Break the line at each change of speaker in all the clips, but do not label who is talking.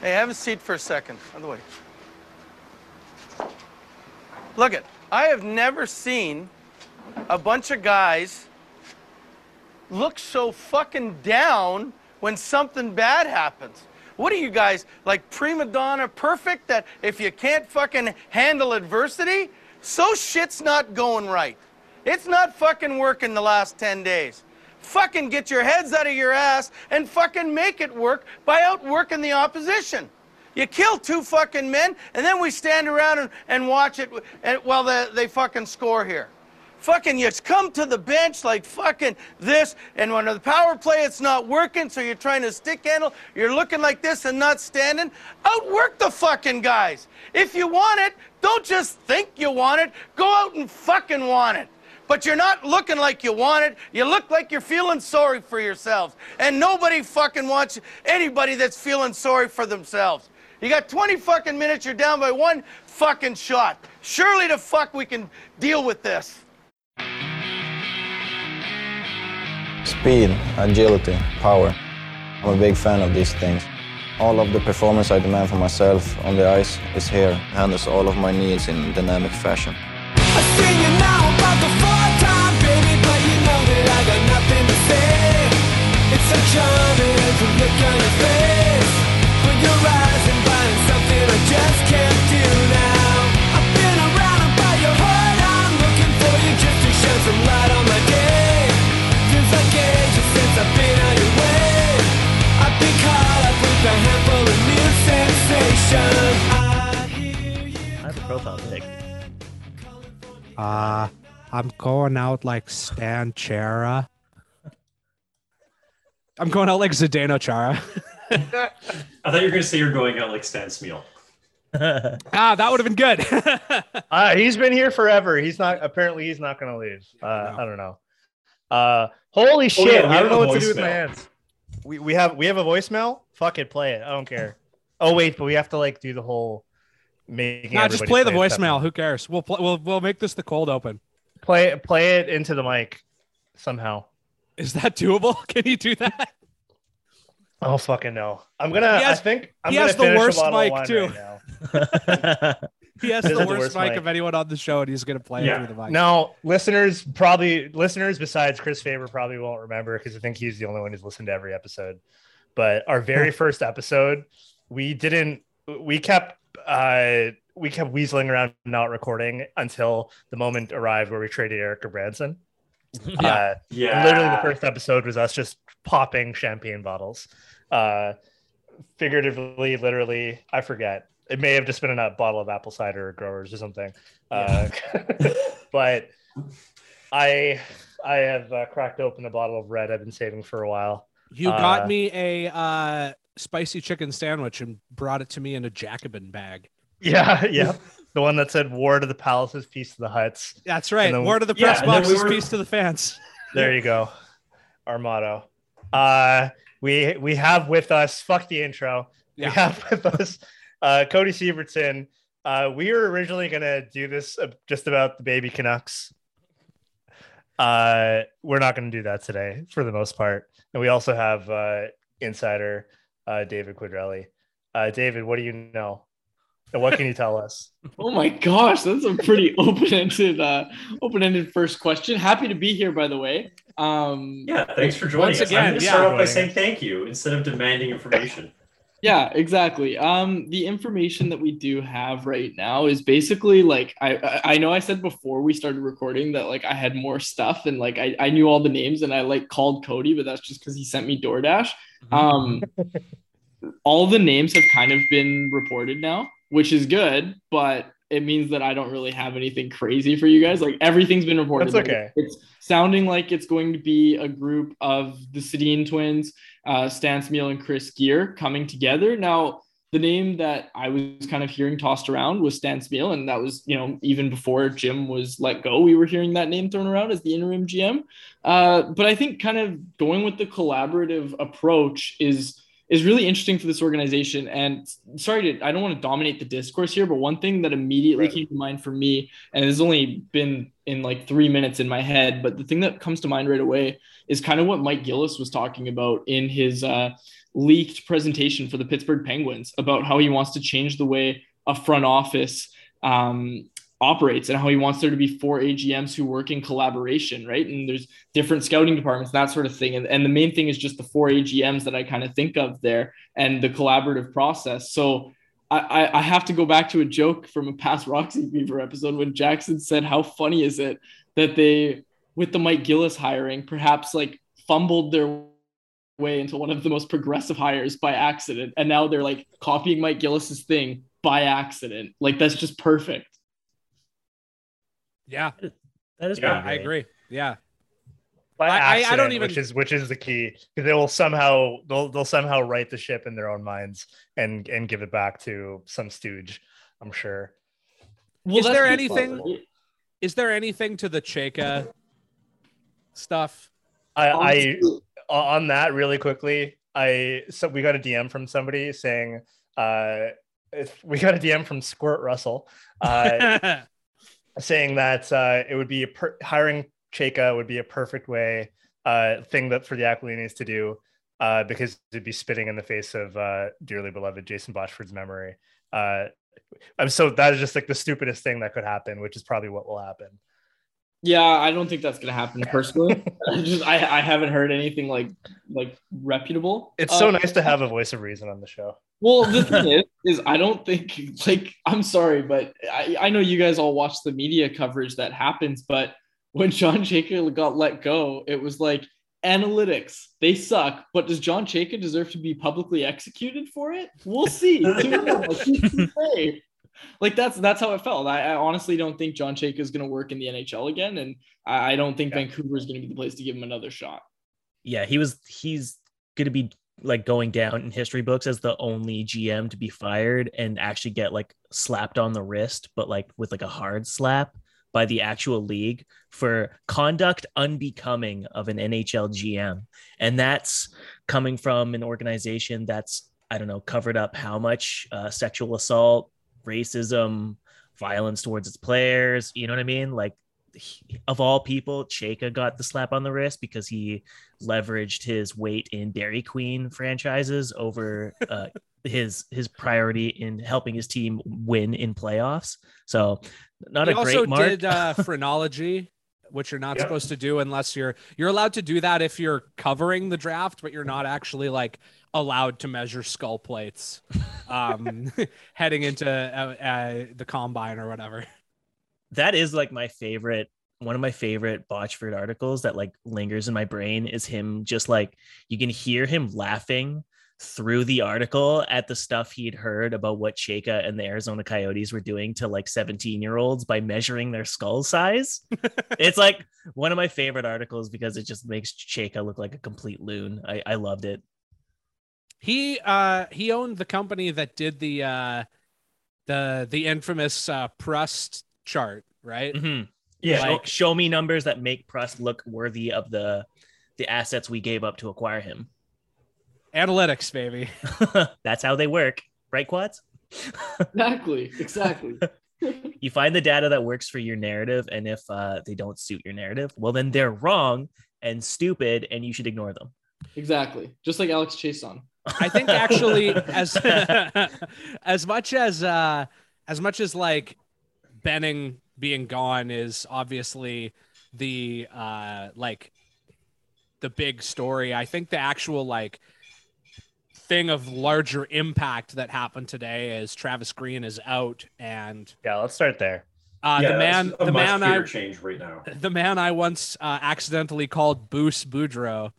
Hey, have a seat for a second. By the way. Look it. I have never seen a bunch of guys look so fucking down when something bad happens. What are you guys like prima donna perfect that if you can't fucking handle adversity, so shit's not going right. It's not fucking working the last 10 days. Fucking get your heads out of your ass and fucking make it work by outworking the opposition. You kill two fucking men, and then we stand around and, and watch it and, while they, they fucking score here. Fucking, you come to the bench like fucking this, and when the power play it's not working, so you're trying to stick handle, you're looking like this and not standing. Outwork the fucking guys. If you want it, don't just think you want it, go out and fucking want it but you're not looking like you want it. You look like you're feeling sorry for yourselves. And nobody fucking wants anybody that's feeling sorry for themselves. You got 20 fucking minutes, you're down by one fucking shot. Surely the fuck we can deal with this.
Speed, agility, power. I'm a big fan of these things. All of the performance I demand for myself on the ice is here. Handles all of my needs in dynamic fashion.
Profile pic.
Uh, I'm going out like Stan Chara. I'm going out like Zdeno Chara.
I thought you were going to say you're going out like Stan Smyl.
ah, that would have been good.
Uh, he's been here forever. He's not. Apparently, he's not going to leave. Uh, I don't know. Uh, holy shit!
Oh, yeah,
I don't know what to do with my hands. We we have we have a voicemail. Fuck it, play it. I don't care. Oh wait, but we have to like do the whole making.
nah, just
everybody
play the
it separately.
voicemail. Who cares? We'll pl- we'll we'll make this the cold open.
Play play it into the mic somehow.
Is that doable? Can you do that?
Oh fucking no! I'm gonna.
Has-
I think I'm
he
gonna
has the worst
bottle
mic, too.
right.
He has the
is the
worst,
worst
mic
mic.
of anyone on the show, and he's gonna play
Yeah.
through the mic.
Now, listeners probably listeners besides Chris Faber probably won't remember because I think he's the only one who's listened to every episode. But our very first episode, we didn't. We kept. uh we kept weaseling around not recording until the moment arrived where we traded Erik Gudbranson.
Yeah.
Uh,
Yeah.
literally, the first episode was us just popping champagne bottles. Uh, figuratively, literally, I forget. It may have just been a bottle of apple cider growers or something. Uh, but I I have uh, cracked open a bottle of red I've been saving for a while.
You got
Uh,
me a uh, spicy chicken sandwich and brought it to me in a Jacobin bag.
Yeah, yeah. The one that said "War to the Palaces, Peace to the Huts."
That's right.
then-
Word of the press
and then
box
we were-
peace to the fans.
There you go, our motto. Uh, we we have with us. Fuck the intro.
Yeah.
We have with us uh, Cody Severtson. Uh, we were originally gonna do this uh, just about the baby Canucks. Uh, we're not gonna do that today for the most part, and we also have uh, insider uh, David Quadrelli. Uh, David, what do you know? And what can you tell us?
Oh my gosh, that's a pretty open-ended, uh, open-ended first question. Happy to be here, by the way. Um,
Yeah, thanks for joining
Once
us.
again,
I'm going to
yeah.
start off by saying thank you instead of demanding information.
Yeah, exactly. Um, the information that we do have right now is basically like I I I know I said before we started recording that like I had more stuff and like I, I knew all the names and I like called Cody, but that's just because he sent me DoorDash. Um, all the names have kind of been reported now, which is good, but it means that I don't really have anything crazy for you guys. Like everything's been reported.
That's okay.
it's sounding like it's going to be a group of the Sedin twins, uh, Stan Smyl and Chris Gear coming together. Now, the name that I was kind of hearing tossed around was Stan Smyl, and that was, you know, even before Jim was let go, we were hearing that name thrown around as the interim GM. Uh, but I think kind of going with the collaborative approach is is really interesting for this organization. And sorry to, I don't want to dominate the discourse here, but one thing that immediately
Right.
came to mind for me, and it's only been in like three minutes in my head, but the thing that comes to mind right away is kind of what Mike Gillis was talking about in his uh, leaked presentation for the Pittsburgh Penguins about how he wants to change the way a front office um, operates and how he wants there to be four AGMs who work in collaboration, right? And there's different scouting departments, that sort of thing. And, and the main thing is just the four AGMs that I kind of think of there and the collaborative process. So I, I have to go back to a joke from a past Roxy Beaver episode when Jackson said, How funny is it that they, with the Mike Gillis hiring, perhaps like fumbled their way into one of the most progressive hires by accident. And now they're like copying Mike Gillis's thing by accident. Like that's just perfect.
Yeah,
That is
Yeah,
pretty
I agree. Yeah.
By
I- I- I don't even-
which is which is the key because they will somehow they'll they'll somehow right the ship in their own minds and and give it back to some stooge. I'm sure.
Well,
Is there anything-
problem.
Is there anything to the Chayka stuff?
I, I on that really quickly. I so we got a DM from somebody saying uh if we got a DM from Squirt Russell uh saying that uh it would be a per- hiring Chayka would be a perfect way uh thing that for the Aquilinis to do uh because it'd be spitting in the face of uh dearly beloved Jason Botchford's memory. Uh I'm so that is just like the stupidest thing that could happen, which is probably what will happen.
Yeah, I don't think that's gonna happen personally. I just I, I haven't heard anything like like reputable.
It's so
Uh,
nice to have a voice of reason on the show.
Well, the thing is, is I don't think like I'm sorry, but I, I know you guys all watch the media coverage that happens, but when John Chayka got let go, it was like analytics they suck, but does John Chayka deserve to be publicly executed for it? We'll see. Who knows? Who can say? like that's that's how it felt. I, I honestly don't think John Chayka is going to work in the NHL again, and I, I don't think
Yeah.
Vancouver is going to be the place to give him another shot.
Yeah, he was. He's going to be like going down in history books as the only GM to be fired and actually get like slapped on the wrist, but like with like a hard slap by the actual league for conduct unbecoming of an NHL GM. And that's coming from an organization that's, I don't know, covered up how much uh, sexual assault, racism, violence towards its players. You know what I mean? Like, he- of all people, Chayka got the slap on the wrist because he leveraged his weight in Dairy Queen franchises over uh, his his priority in helping his team win in playoffs. So, not
he
a great mark.
did uh, phrenology, which you're not
Yeah.
supposed to do unless you're you're allowed to do that if you're covering the draft, but you're not actually like allowed to measure skull plates um, heading into uh, uh, the combine or whatever.
that is like my favorite one of my favorite Botchford articles that like lingers in my brain is him just like you can hear him laughing through the article at the stuff he'd heard about what Chayka and the Arizona Coyotes were doing to like 17 year olds by measuring their skull size. it's like one of my favorite articles because it just makes Chayka look like a complete loon. I, I loved it.
He uh he owned the company that did the uh the the infamous uh Prust chart, right?
Mm-hmm.
Yeah.
Show, show me numbers that make Prust look worthy of the the assets we gave up to acquire him.
Analytics, baby.
That's how they work, right, Quads?
Exactly, exactly.
You find the data that works for your narrative, and if uh, they don't suit your narrative, well, then they're wrong and stupid, and you should ignore them.
exactly. Just like Alex Chason.
I think actually as as much as uh as much as like Benning being gone is obviously the uh like the big story. I think the actual like thing of larger impact that happened today is Travis Green is out and
Yeah, let's start there.
uh
yeah,
the man
a
the man I
change right now.
the man I once uh, accidentally called Boos Boudreau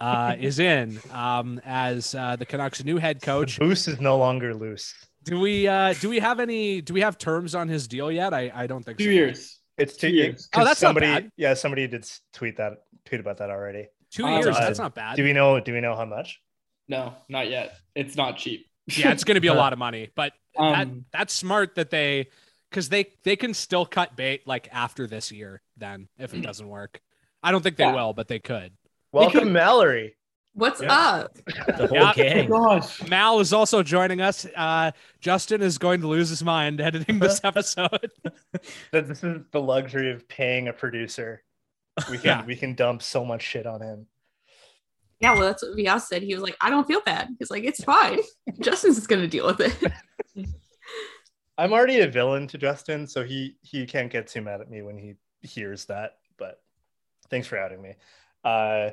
uh, is in um, as uh, the Canucks' new head coach.
The boost is no longer loose.
Do we uh, do we have any? Do we have terms on his deal yet? I, I don't think
Two
so.
years.
It's two
Two years.
Oh, that's not bad.
Yeah, somebody did tweet that tweet about that already.
Two
Uh,
years.
uh,
That's not bad.
Do we know? Do we know how much?
No, not yet. It's not cheap.
yeah, it's going to be a lot of money, but that
Um,
that's smart that they because they they can still cut bait like after this year. Then if it doesn't work, I don't think they
Yeah.
will, but they could.
Welcome,
could-
Mallory.
What's
Yeah.
up?
The whole
Yeah.
gang.
gosh.
Mal is also joining us. Uh, Justin is going to lose his mind editing this episode.
That this is the luxury of paying a producer. We can
Yeah.
we can dump so much shit on him.
Yeah, well, that's what Vyas said. He was like, I don't feel bad. He's like, it's fine. Justin's gonna deal with it.
I'm already a villain to Justin, so he he can't get too mad at me when he hears that. But thanks for outing me. Uh,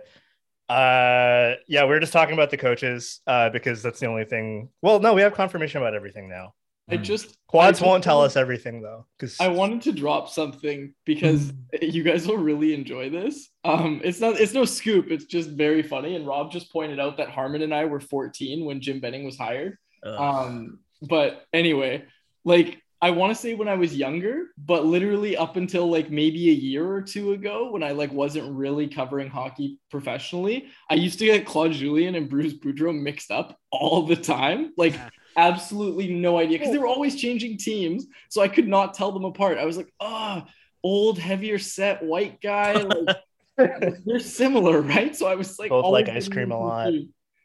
uh, yeah, we are just talking about the coaches uh, because that's the only thing. Well, no, we have confirmation about everything now.
I just
Quads
I
won't tell us everything though, because
I wanted to drop something because you guys will really enjoy this. Um, it's not it's no scoop, it's just very funny. And Rob just pointed out that Harmon and I were 14 when Jim Benning was hired.
Ugh.
Um, but anyway, like I want to say when I was younger, but literally up until like maybe a year or two ago, when I like wasn't really covering hockey professionally, I used to get Claude Julien and Bruce Boudreau mixed up all the time. Like absolutely no idea because they were always changing teams, so I could not tell them apart. I was like, oh, old, heavier set white guy. Like, they're similar, right? So I was like,
Both like ice cream a lot.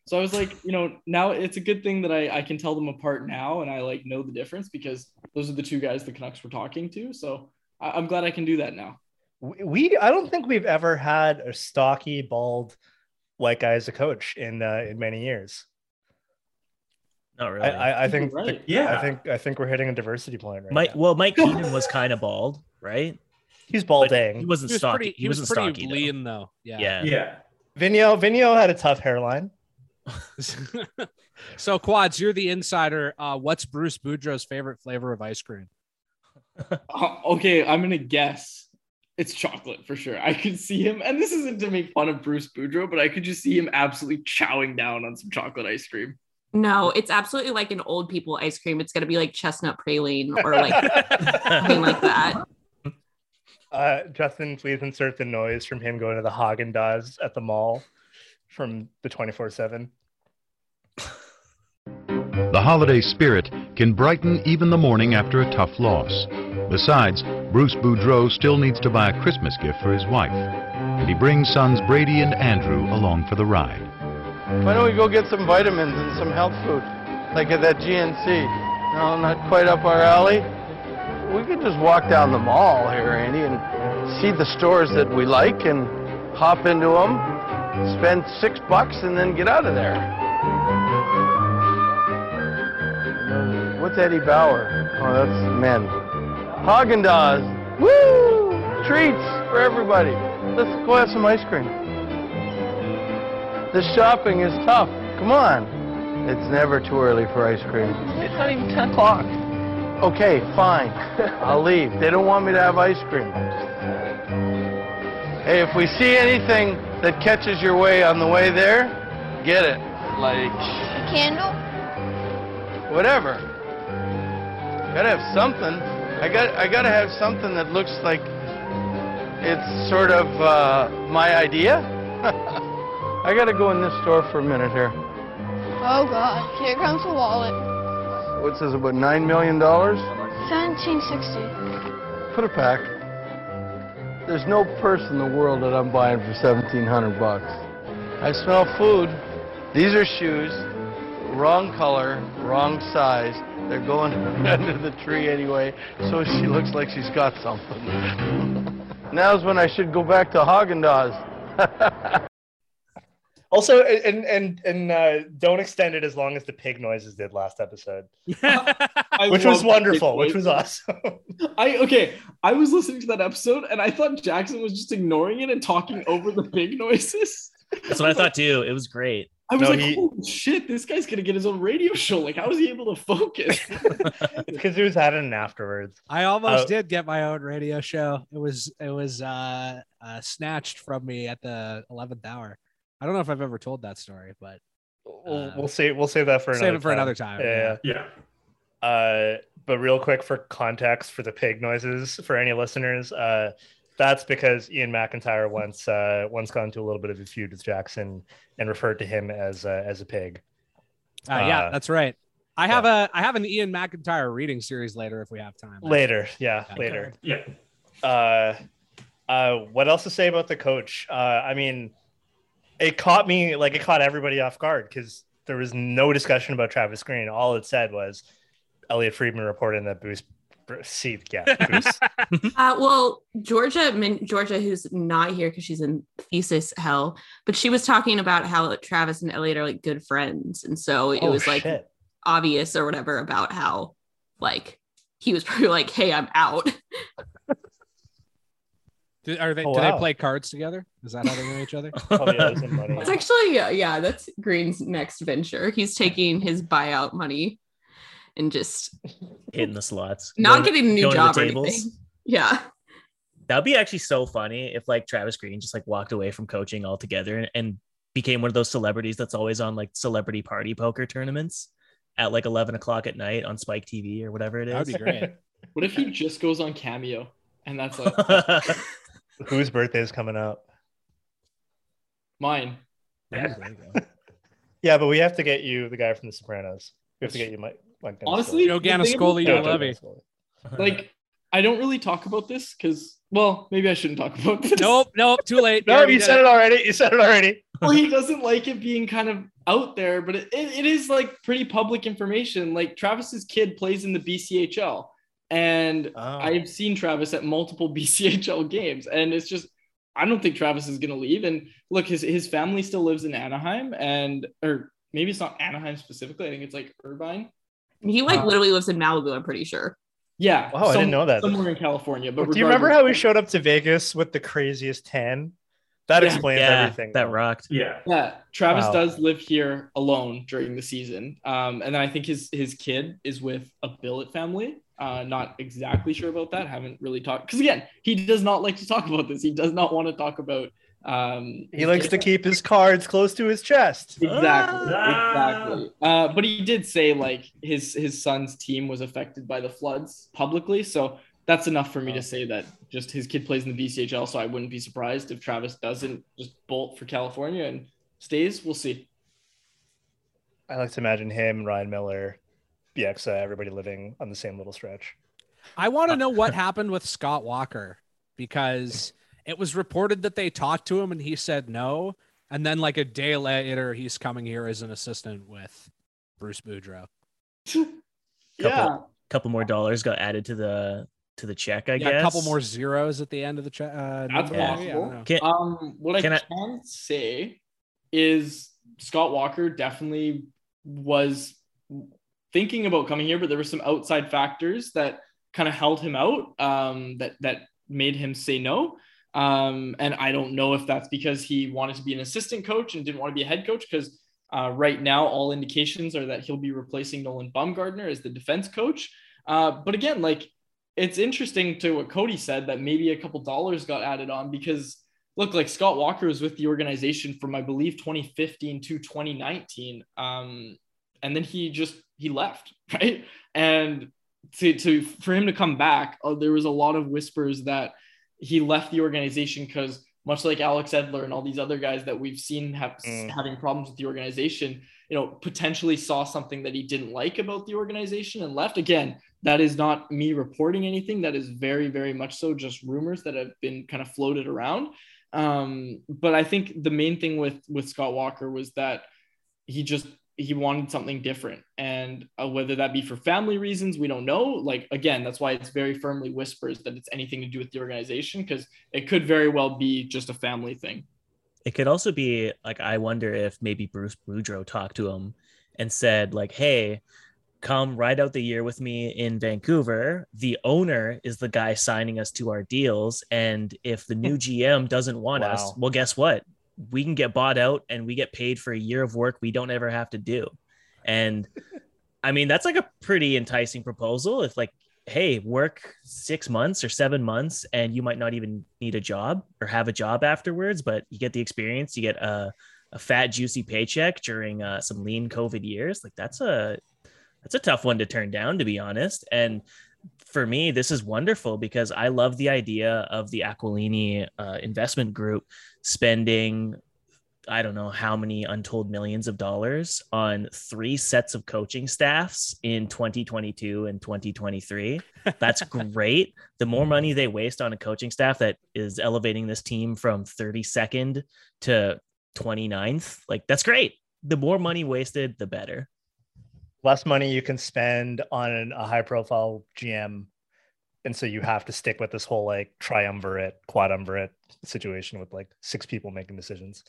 So I was like, you know, now it's a good thing that I, I can tell them apart now and I like know the difference because those are the two guys the Canucks were talking to. So I, I'm glad I can do that now.
we, we I don't think we've ever had a stocky, bald white guy as a coach in uh, in many years.
Not really.
I, I, I think
right.
the-
Yeah.
I think I think we're hitting a diversity point right
Mike,
now.
well, Mike Keenan was kind of bald, right?
He's
But
balding.
He wasn't
He was
stocky.
pretty.
he,
He was
wasn't
pretty
stocky. though.
lean though. Yeah.
Yeah.
Yeah.
Vigneault Vigneault had a tough hairline.
so quads, you're the insider. Uh, what's Bruce Boudreau's favorite flavor of ice cream?
Uh, okay, I'm gonna guess it's chocolate for sure. I could see him, and this isn't to make fun of Bruce Boudreau, but I could just see him absolutely chowing down on some chocolate ice cream.
No, it's absolutely like an old people ice cream. It's gonna be like chestnut praline or like something like that.
Uh, Justin, please insert the noise from him going to the Haagen Dazs at the mall from the 24 7.
The holiday spirit can brighten even the morning after a tough loss. Besides, Bruce Boudreau still needs to buy a Christmas gift for his wife, and he brings sons Brady and Andrew along for the ride.
Why don't we go get some vitamins and some health food, like at that GNC? No, not quite up our alley. We could just walk down the mall here, Andy, and see the stores that we like and hop into them, spend six bucks, and then get out of there. What's Eddie Bauer? Oh, that's men. Haagen Dazs. Woo! Treats for everybody. Let's go have some ice cream. This shopping is tough. Come on. It's never too early for ice cream. It's not even 10 o'clock. Okay, fine. I'll leave. They don't want me to have ice cream. Hey, if we see anything that catches your way on the way there, get it. Like, A
Candle?
whatever. Gotta have something. I got I gotta have something that looks like it's sort of uh, my idea. I gotta go in this store for a minute here.
Oh god, here comes the wallet.
What's this about nine million dollars?
1760.
Put it back. There's no purse in the world that I'm buying for seventeen hundred bucks. I smell food. These are shoes. Wrong color, wrong size. They're going under the tree anyway, so she looks like she's got something. Now's when I should go back to Haagen Dazs.
Also, and and and uh, don't extend it as long as the pig noises did last episode, which was wonderful, which was awesome.
I okay. I was listening to that episode and I thought Jackson was just ignoring it and talking over the pig noises.
That's what I thought too. It was great.
I was
No,
like,
he-
"Holy shit! This guy's gonna get his own radio show. Like, how is he able to focus?"
because he was adding afterwards.
I almost
Uh,
did get my own radio show. It was it was uh, uh snatched from me at the eleventh hour. I don't know if I've ever told that story, but
We'll,
Uh,
we'll save we'll save that for
save
another
it for another time,
Yeah.
Yeah.
yeah. Uh, but real quick for context for the pig noises for any listeners, uh, that's because Ian McIntyre once uh, once got into a little bit of a feud with Jackson and referred to him as uh, as a pig.
uh, yeah, that's right. I have a I have an Ian McIntyre reading series later if we have time.
Later, yeah,
Okay.
later.
Yeah.
uh, uh, what else to say about the coach? Uh, I mean, it caught me like it caught everybody off guard because there was no discussion about Travis Green. All it said was Elliotte Friedman reporting that Bruce See, yeah, Bruce.
Uh, well, Georgia, Min- Georgia, who's not here because she's in thesis hell, but she was talking about how Travis and Elliot are like good friends, and so it
Oh,
was like
shit.
obvious or whatever about how like he was probably like, "Hey, I'm out."
Do, are they?
Oh,
do
wow.
they play cards together? Is that how they know each other?
Oh, yeah, there's some money.
It's actually yeah, yeah, that's Green's next venture. He's taking his buyout money and just
hitting the slots,
not
Going
getting a new job or
tables.
anything. Yeah.
That'd be actually so funny if like Travis Green just like walked away from coaching altogether and, and became one of those celebrities that's always on like celebrity party poker tournaments at like 11 o'clock at night on Spike TV or whatever it is.
That would be great.
What if he just goes on Cameo and that's like
Whose birthday is coming up?
mine?
Yeah. yeah, but we have to get you the guy from The Sopranos. We have to get you Mike. Mike
Honestly,
Joe
the thing
Gannascoli,
about-
you love it.
Like, I don't really talk about this because, well, maybe I shouldn't talk about this.
Nope, nope, too late.
No, you said it already. You said it already.
well, he doesn't like it being kind of out there, but it, it, it is like pretty public information. Like Travis's kid plays in the BCHL, and
Oh.
I've seen Travis at multiple BCHL games, and it's just I don't think Travis is gonna leave. And look, his his family still lives in Anaheim, and or maybe it's not Anaheim specifically. I think it's like Irvine.
He like
Uh,
literally lives in Malibu, I'm pretty sure.
Yeah.
Wow, I didn't know that.
Somewhere in California. But
Do you remember how he showed up to Vegas with the craziest tan? That
Yeah.
explains
yeah,
everything.
that rocked.
Yeah.
Yeah, Travis
Wow.
does live here alone during the season, um, and then I think his his kid is with a billet family. Uh, not exactly sure about that. Haven't really talked because again, he does not like to talk about this. He does not want to talk about. Um,
He likes to keep his cards close to his chest.
Exactly,
Ah.
exactly. Uh, but he did say like his his son's team was affected by the floods publicly, so that's enough for me to say that just his kid plays in the BCHL. So I wouldn't be surprised if Travis doesn't just bolt for California and stays. We'll see.
I like to imagine him, Ryan Miller, Bieksa, everybody living on the same little stretch.
I want to know what happened with Scott Walker because it was reported that they talked to him and he said no. And then, like a day later, he's coming here as an assistant with Bruce Boudreau.
yeah.
couple more dollars got added to the to the check, I
Yeah,
guess.
a couple more zeros at the end of the check. Uh,
That's
number,
possible.
don't.
Can-
Um, what I
Can
can,
I-
say is Scott Walker definitely was thinking about coming here, but there were some outside factors that kind of held him out. Um, that that made him say no. Um, and I don't know if that's because he wanted to be an assistant coach and didn't want to be a head coach because uh, right now all indications are that he'll be replacing Nolan Baumgartner as the defense coach. Uh, but again, like it's interesting to what Cody said that maybe a couple dollars got added on because look, like Scott Walker was with the organization from I believe 2015 to 2019, um, and then he just he left, right? And to to for him to come back, uh, there was a lot of whispers that he left the organization because much like Alex Edler and all these other guys that we've seen have
Mm.
having problems with the organization, you know, potentially saw something that he didn't like about the organization and left. Again, that is not me reporting anything. That is very, very much so just rumors that have been kind of floated around. Um, but I think the main thing with with Scott Walker was that he just he wanted something different, and uh, whether that be for family reasons, we don't know. Like again, that's why it's very firmly whispers that it's anything to do with the organization because it could very well be just a family thing.
It could also be like I wonder if maybe Bruce Boudreau talked to him and said like, "Hey, come ride out the year with me in Vancouver. The owner is the guy signing us to our deals, and if the new GM doesn't want us, well, guess what? We can get bought out and we get paid for a year of work we don't ever have to do." And I mean, that's like a pretty enticing proposal. If like, hey, work six months or seven months, and you might not even need a job or have a job afterwards, but you get the experience, you get a, a fat, juicy paycheck during uh, some lean COVID years. Like that's a that's a tough one to turn down, to be honest. And for me, this is wonderful because I love the idea of the Aquilini uh, investment group spending I don't know how many untold millions of dollars on three sets of coaching staffs in 2022 and 2023. That's great. The more money they waste on a coaching staff that is elevating this team from 32nd to 29th, like that's great. The more money wasted, the better.
Less money you can spend on a high profile GM and so you have to stick with this whole like triumvirate, quadumvirate situation with like six people making decisions.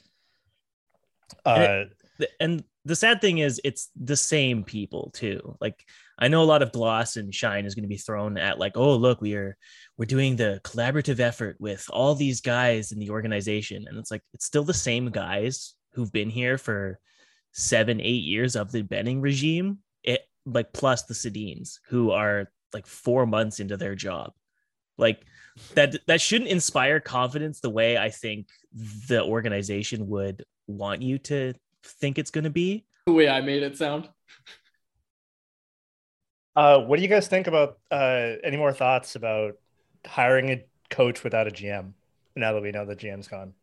And
Uh,
it- the- and the sad thing is it's the same people too. Like i know a lot of gloss and shine is going to be thrown at like oh look we are we're doing the collaborative effort with all these guys in the organization. And it's like it's still the same guys who've been here for seven eight years of the benning regime it like plus the Sedins who are like four months into their job like that that shouldn't inspire confidence the way i think the organization would want you to think it's going to be
The way I made it sound.
uh, what do you guys think about uh, any more thoughts about hiring a coach without a GM now that we know the GM's gone?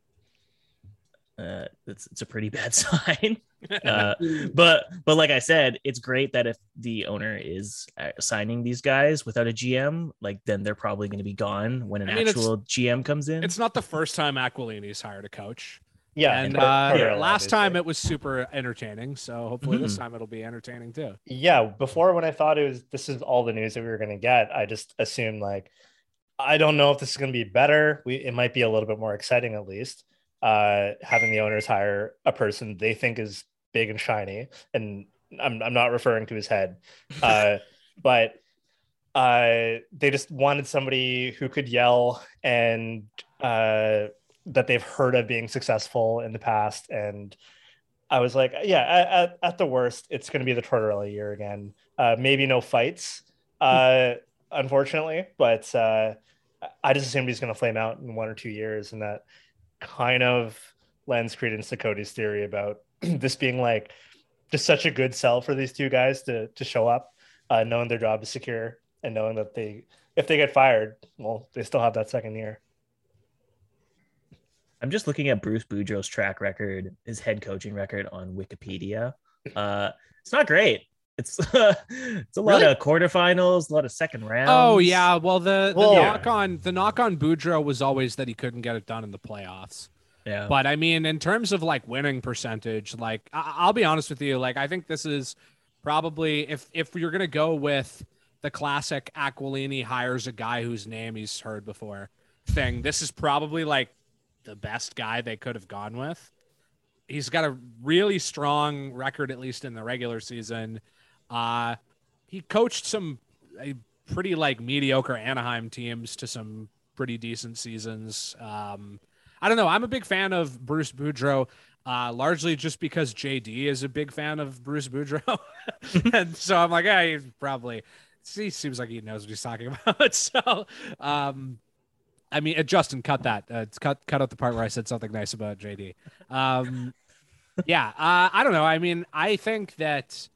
Uh, it's it's a pretty bad sign. Uh, but but like I said, it's great that if the owner is uh, signing these guys without a GM, like then they're probably going to be gone when an
I mean,
actual GM comes in.
It's not the first time Aquilini's hired a coach.
Yeah,
and
Tor-
uh,
Tortorella,
last time it was super entertaining. So hopefully this
Mhm.
time it'll be entertaining too.
yeah before when i thought it was this is all the news that we were going to get i just assumed like i don't know if this is going to be better we it might be a little bit more exciting at least uh having the owners hire a person they think is big and shiny. And i'm, I'm not referring to his head. Uh but uh they just wanted somebody who could yell and uh that they've heard of being successful in the past. And I was like, yeah, at, at, the worst, it's going to be the Tortorella year again. Uh, maybe no fights, uh, unfortunately, but uh, I just assumed he's going to flame out in one or two years, and that kind of lends credence to Cody's theory about this being like just such a good sell for these two guys to to show up, uh, knowing their job is secure and knowing that they if they get fired, well, they still have that second year.
I'm just looking at Bruce Boudreau's track record, his head coaching record on Wikipedia. Uh, it's not great. It's it's a lot
Really?
of quarterfinals, a lot of second oh, rounds.
Oh yeah, well the, the
Well-
knock on the knock on Boudreau was always that he couldn't get it done in the playoffs.
yeah.
But I mean, in terms of like winning percentage, like I- I'll be honest with you, like I think this is probably if if you're gonna go with the classic Aquilini hires a guy whose name he's heard before thing, this is probably like the best guy they could have gone with. He's got a really strong record, at least in the regular season. Uh, he coached some pretty like mediocre Anaheim teams to some pretty decent seasons. Um, I don't know. I'm a big fan of Bruce Boudreau, uh, largely just because JD is a big fan of Bruce Boudreau, and so I'm like, hey, he's probably he seems like he knows what he's talking about. so, um, I mean, uh, Justin, cut that. Uh, cut cut out the part where I said something nice about JD. Um, yeah, uh, I don't know. I mean, I think that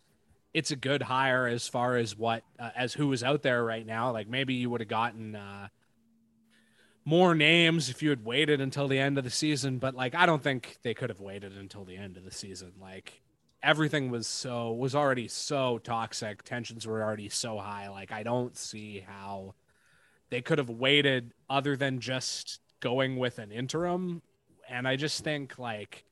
it's a good hire as far as what uh, as who is out there right now. Like maybe you would have gotten uh, more names if you had waited until the end of the season, but like I don't think they could have waited until the end of the season. Like everything was so was already so toxic, tensions were already so high. Like I don't see how they could have waited other than just going with an interim. And I just think like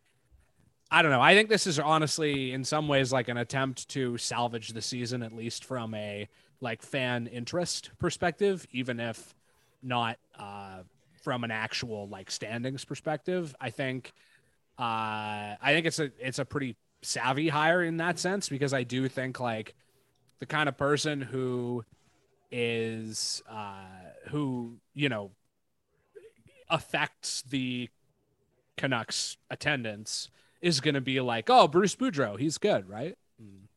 I don't know. I think this is honestly in some ways like an attempt to salvage the season at least from a like fan interest perspective, even if not uh from an actual like standings perspective. I think uh I think it's a it's a pretty savvy hire in that sense because I do think like the kind of person who is uh who, you know, affects the Canucks attendance is going to be like, oh, Bruce Boudreau, he's good, right? And,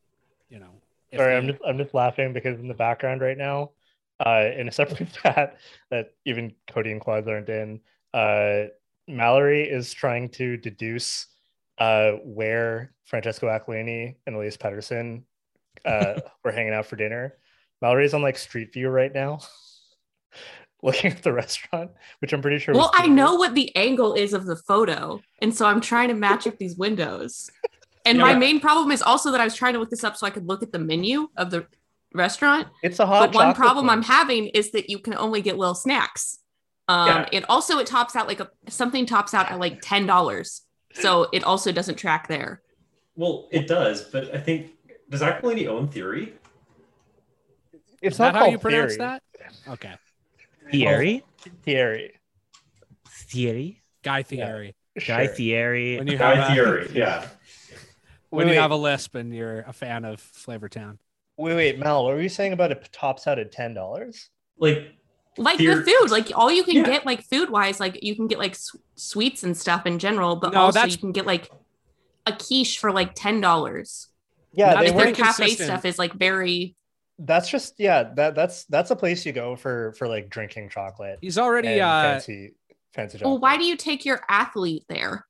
you know,
Sorry,
they-
I'm just I'm just laughing because in the background right now, uh, in a separate chat that even Cody and Quads aren't in, uh, Mallory is trying to deduce uh, where Francesco Aquilini and Elias Pettersson uh, were hanging out for dinner. Mallory's on like Street View right now, looking at the restaurant, which I'm pretty sure. was
Well, I know what the angle is of the photo, and so I'm trying to match up these windows. And my
Yeah.
main problem is also that I was trying to look this up so I could look at the menu of the restaurant.
it's a hot.
But one
chocolate
problem I'm having is that you can only get little snacks. Um,
Yeah.
It also it tops out like a something tops out at like ten dollars, so it also doesn't track there.
Well, it does, but I think does that Aquilini own Theory?
It's
is
not
how you
called
pronounce that? Okay.
Thierry,
Thierry.
Thierry,
Guy Thierry.
Guy
Sure.
Thierry.
When you
Guy
have a,
Theory, yeah.
when
Wait,
you
wait.
have a lisp and you're a fan of Flavortown.
Wait, wait, Mel, what were you saying about it tops out at ten dollars?
Like
Like
Here-
the food, like all you can
Yeah.
get, like food wise, like you can get like s- sweets and stuff in general, but
No,
also
that's-
you can get like a quiche for like ten dollars.
Yeah,
Not
they
if
Like their cafe
consistent.
stuff is like very.
That's just yeah. That that's that's a place you go for for like drinking chocolate.
He's already uh
fancy fancy chocolate.
Well, why do you take your athlete there?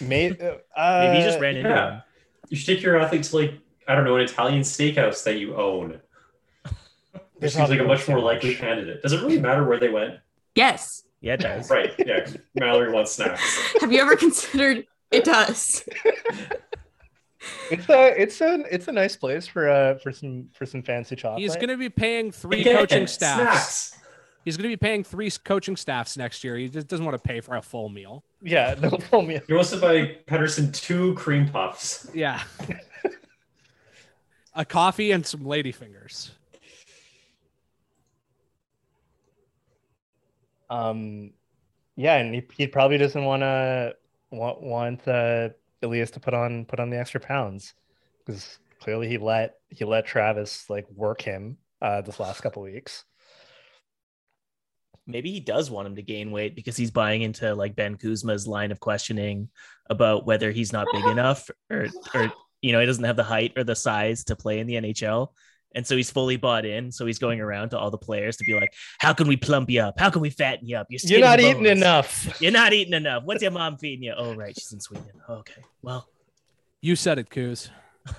May, uh,
Maybe he just ran into
yeah.
him.
you should take your athlete to like I don't know an Italian steakhouse that you own. This
There's
seems like a much more likely candidate. Does it really matter where they went?
Yes.
Yeah, it does.
Right. Yeah. 'cause Mallory wants snacks.
Have you ever considered it does?
It's a it's a it's a nice place for uh for some for some fancy chocolate.
he's gonna be paying three
Again,
coaching staffs.
Snacks.
He's gonna be paying three coaching staffs next year. He just doesn't want to pay for a full meal.
yeah no full meal.
He wants to buy Pettersson two cream puffs.
Yeah. a coffee and some lady fingers.
Um, yeah, and he, he probably doesn't want to want want uh, Elias to put on put on the extra pounds because clearly he let he let Travis like work him uh this last couple weeks.
Maybe he does want him to gain weight because he's buying into like Ben Kuzma's line of questioning about whether he's not big enough or or you know he doesn't have the height or the size to play in the NHL. And so he's fully bought in. So he's going around to all the players to be like, "How can we plump you up? How can we fatten you up? You're,
You're
skinny
not eating enough.
You're not eating enough. What's your mom feeding you? Oh, right, she's in Sweden. Okay, well,
You said it, Kuz.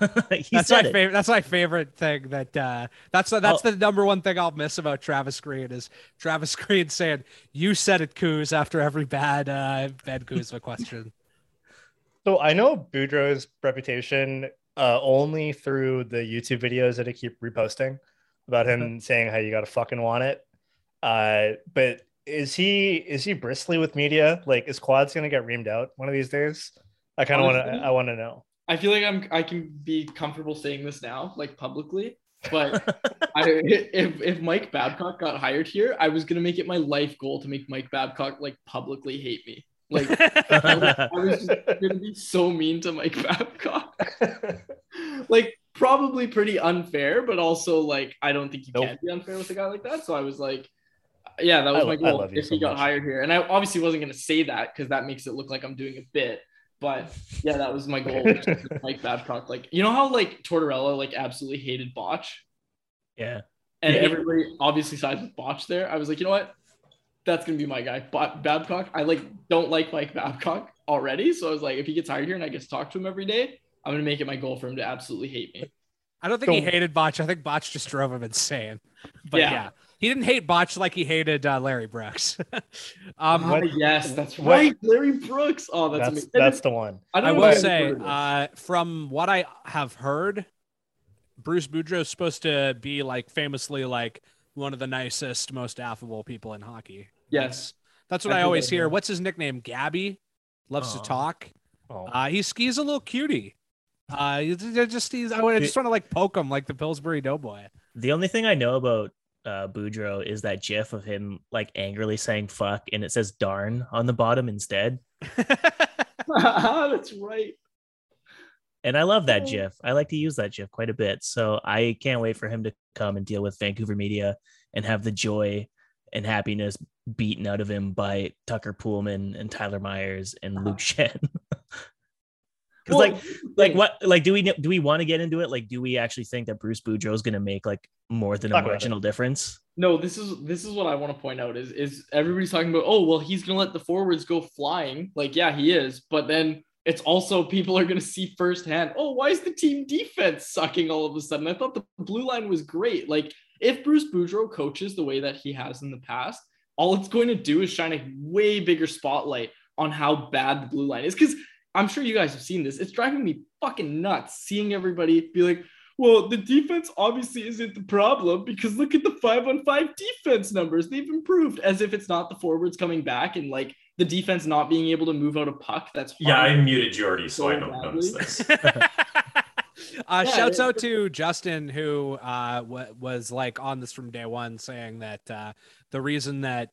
he
That's my
it.
favorite. That's my favorite thing. That uh, that's that's
Oh.
the number one thing I'll miss about Travis Green is Travis Green saying "You said it, Kuz" after every bad uh, bad Kuzma question.
So I know Boudreau's reputation uh, only through the YouTube videos that I keep reposting about him saying how you got to fucking want it. Uh, but is he is he bristly with media? Like, is Quad's gonna get reamed out one of these days? I kind of want to. I want to know.
I feel like I'm I can be comfortable saying this now, like publicly. But I, if if Mike Babcock got hired here, I was gonna make it my life goal to make Mike Babcock like publicly hate me. Like I was just gonna be so mean to Mike Babcock. like probably pretty unfair, but also like I don't think you
Nope.
can be unfair with a guy like that. So I was like, yeah, that was
I
my goal if
so
he got
much.
hired here. And I obviously wasn't gonna say that because that makes it look like I'm doing a bit. But yeah, that was my goal. was Mike Babcock, like you know how like Tortorella like absolutely hated Botch,
yeah.
and
Yeah.
everybody obviously sides with Botch there. I was like, you know what? That's gonna be my guy, Bo- Babcock. I like don't like Mike Babcock already, so I was like, if he gets hired here and I get to talk to him every day, I'm gonna make it my goal for him to absolutely hate me.
I don't think he hated Botch. I think Botch just drove him insane. But yeah,
Yeah.
he didn't hate Botch like he hated uh, Larry Brooks. um,
Ah, yes, that's
what-
right, Larry Brooks. Oh, that's
That's
amazing.
that's the one.
don't
I will say,
heard of this.
uh, from what I have heard, Bruce Boudreau's supposed to be like famously like one of the nicest, most affable people in hockey.
yes,
That's what
I
I, always hear. What's his nickname? Gabby loves
Aw.
to talk.
Oh.
Uh, he's he's a little cutie. Uh, he's he's just he's I I just want to like poke him like the Pillsbury Doughboy.
The only thing I know about uh, Boudreau is that GIF of him like angrily saying "fuck" and it says "darn" on the bottom instead.
that's right.
And I love that
Oh.
GIF. I like to use that GIF quite a bit. So I can't wait for him to come and deal with Vancouver media and have the joy and happiness beaten out of him by Tucker Poolman and Tyler Myers and Luke uh-huh. Schenn. Because
Well,
like, like what, like, do we do we want to get into it? Like, do we actually think that Bruce Boudreau is going to make like more than a
Talk about it.
marginal difference?
No, this is this is what I want to point out is is everybody's talking about oh well he's gonna let the forwards go flying like yeah he is but then it's also people are gonna see firsthand oh why is the team defense sucking all of a sudden? I thought the blue line was great. Like if Bruce Boudreau coaches the way that he has in the past all it's going to do is shine a way bigger spotlight on how bad the blue line is. Because I'm sure you guys have seen this. It's driving me fucking nuts seeing everybody be like well, the defense obviously isn't the problem because look at the five on five defense numbers. They've improved as if it's not the forwards coming back and like the defense not being able to move out a puck. That's
Yeah, I
fine.
muted Jordy, so I don't
badly.
notice this.
Uh,
Yeah,
shouts out to Justin, who uh, w- was like on this from day one, saying that uh, the reason that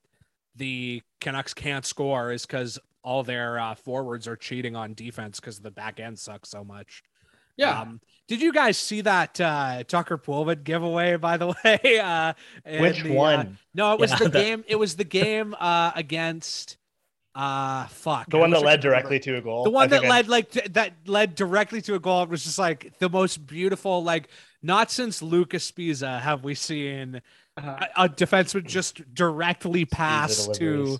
the Canucks can't score is because all their uh, forwards are cheating on defense because the back end sucks so much.
Yeah.
Um, did you guys see that uh, Tucker Poolman giveaway? By the way, uh,
Which
the, uh,
one?
no, it was
Yeah,
the
that-
game. It was the game uh, against. Uh, fuck.
The one that led directly to a goal.
The one that
think I-
led like t- that led directly to a goal. It was just like the most beautiful. Like not since Lucas Sbisa have we seen
Uh-huh.
a, a defenseman just directly pass to
deliveries.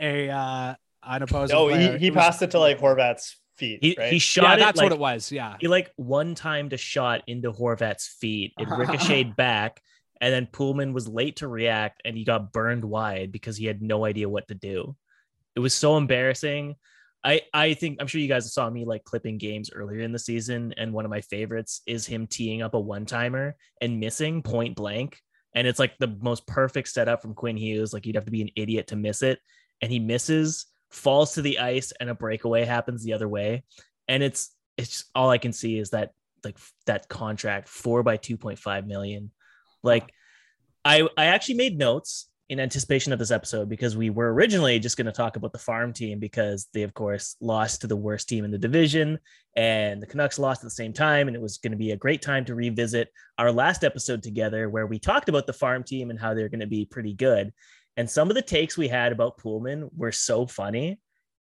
a uh, an opposing.
Oh,
player.
he, he
It was-
passed it to like Horvat's feet.
He,
right?
he shot
Yeah,
it.
that's
like,
what it was. Yeah.
He like one timed a shot into Horvat's feet. It ricocheted back, and then Poolman was late to react, and he got burned wide because he had no idea what to do. It was so embarrassing. I I think I'm sure you guys saw me like clipping games earlier in the season, and one of my favorites is him teeing up a one timer and missing point blank. And it's like the most perfect setup from Quinn Hughes. Like you'd have to be an idiot to miss it, and he misses, falls to the ice, and a breakaway happens the other way. And it's it's just, all I can see is that like that contract four by two point five million. Like I I actually made notes in anticipation of this episode because we were originally just going to talk about the farm team because they of course lost to the worst team in the division and the Canucks lost at the same time and it was going to be a great time to revisit our last episode together where we talked about the farm team and how they're going to be pretty good. And some of the takes we had about Poolman were so funny.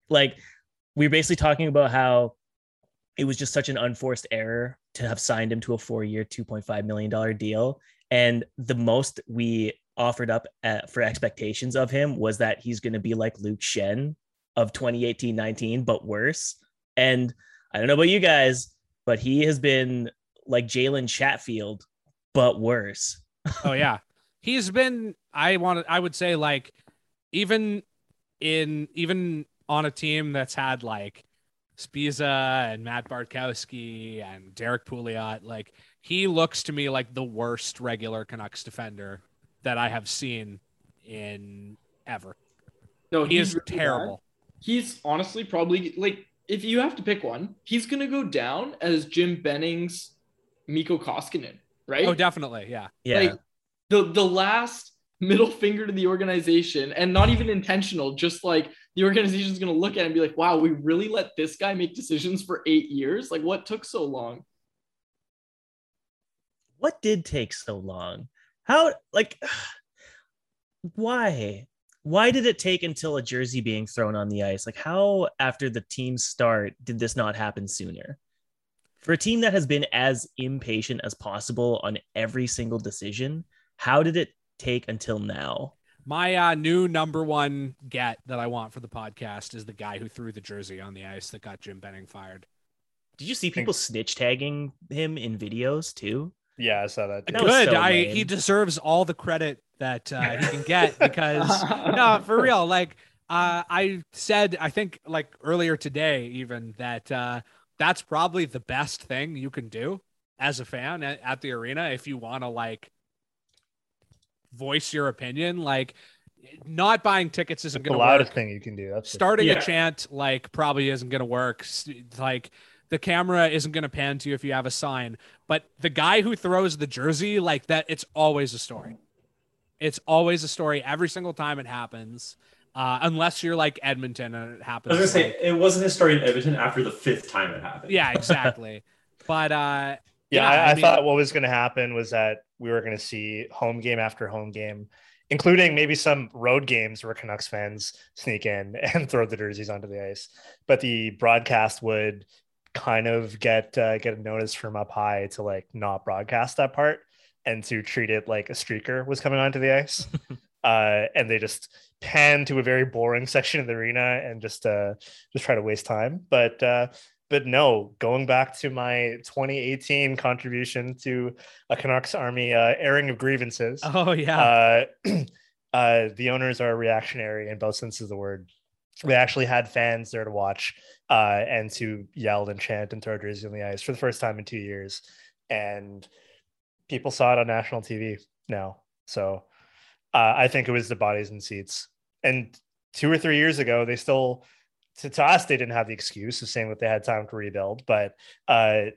Like we were basically talking about how it was just such an unforced error to have signed him to a four-year, $2.5 million deal. And the most we offered up at, for expectations of him was that he's going to be like Luke Schenn of 2018-19, but worse. And I don't know about you guys, but he has been like Jalen Chatfield, but worse.
oh yeah he's been i want i would say like even in even on a team that's had like Sbisa and Matt Bartkowski and Derrick Pouliot, like he looks to me like the worst regular Canucks defender that I have seen in ever.
No,
He is
really bad.
terrible.
He's honestly probably like if you have to pick one, he's gonna go down as Jim Benning's Mikko Koskinen, right?
Oh, definitely, yeah.
Yeah.
Like the the last middle finger to the organization, and not even intentional, just like the organization's gonna look at it and be like, "Wow, we really let this guy make decisions for eight years? Like, what took so long?"
what did take so long? How like why? Why did it take until a jersey being thrown on the ice? Like how after the team start did this not happen sooner? For a team that has been as impatient as possible on every single decision, how did it take until now?
My uh, new number one get that I want for the podcast is the guy who threw the jersey on the ice that got Jim Benning fired.
Did you see people snitch tagging him in videos too?
Yeah, I saw that. too.
That
Good.
so
I he deserves all the credit that uh, he can get because no, for real. Like uh, I said, I think like earlier today, even that uh, that's probably the best thing you can do as a fan at, at the arena if you want to like voice your opinion. Like not buying tickets isn't going to
The
loudest
thing you can do. That's for
Starting
Yeah.
a chant like probably isn't going to work. Like the camera isn't going to pan to you if you have a sign. But the guy who throws the jersey like that, it's always a story. It's always a story every single time it happens. Uh, unless you're like Edmonton and it happens.
I was gonna say
like-
it wasn't a story in Edmonton after the fifth time it happened.
yeah, exactly. but uh,
Yeah,
Yeah,
I,
I
I,
mean-
thought what was going to happen was that we were going to see home game after home game, including maybe some road games where Canucks fans sneak in and throw the jerseys onto the ice. But the broadcast would kind of get uh, get a notice from up high to like not broadcast that part and to treat it like a streaker was coming onto the ice. uh, and they just pan to a very boring section of the arena and just uh, just try to waste time. But uh, but no, going back to my 2018 contribution to a Canucks Army uh, airing of grievances.
oh yeah,
Uh, uh, the owners are reactionary in both senses of the word. They actually had fans there to watch uh, and to yell and chant and throw jerseys on the ice for the first time in two years. And people saw it on national TV now. So uh, I think it was the bodies and seats. And two or three years ago, they still, to, to us, they didn't have the excuse of saying that they had time to rebuild. But uh,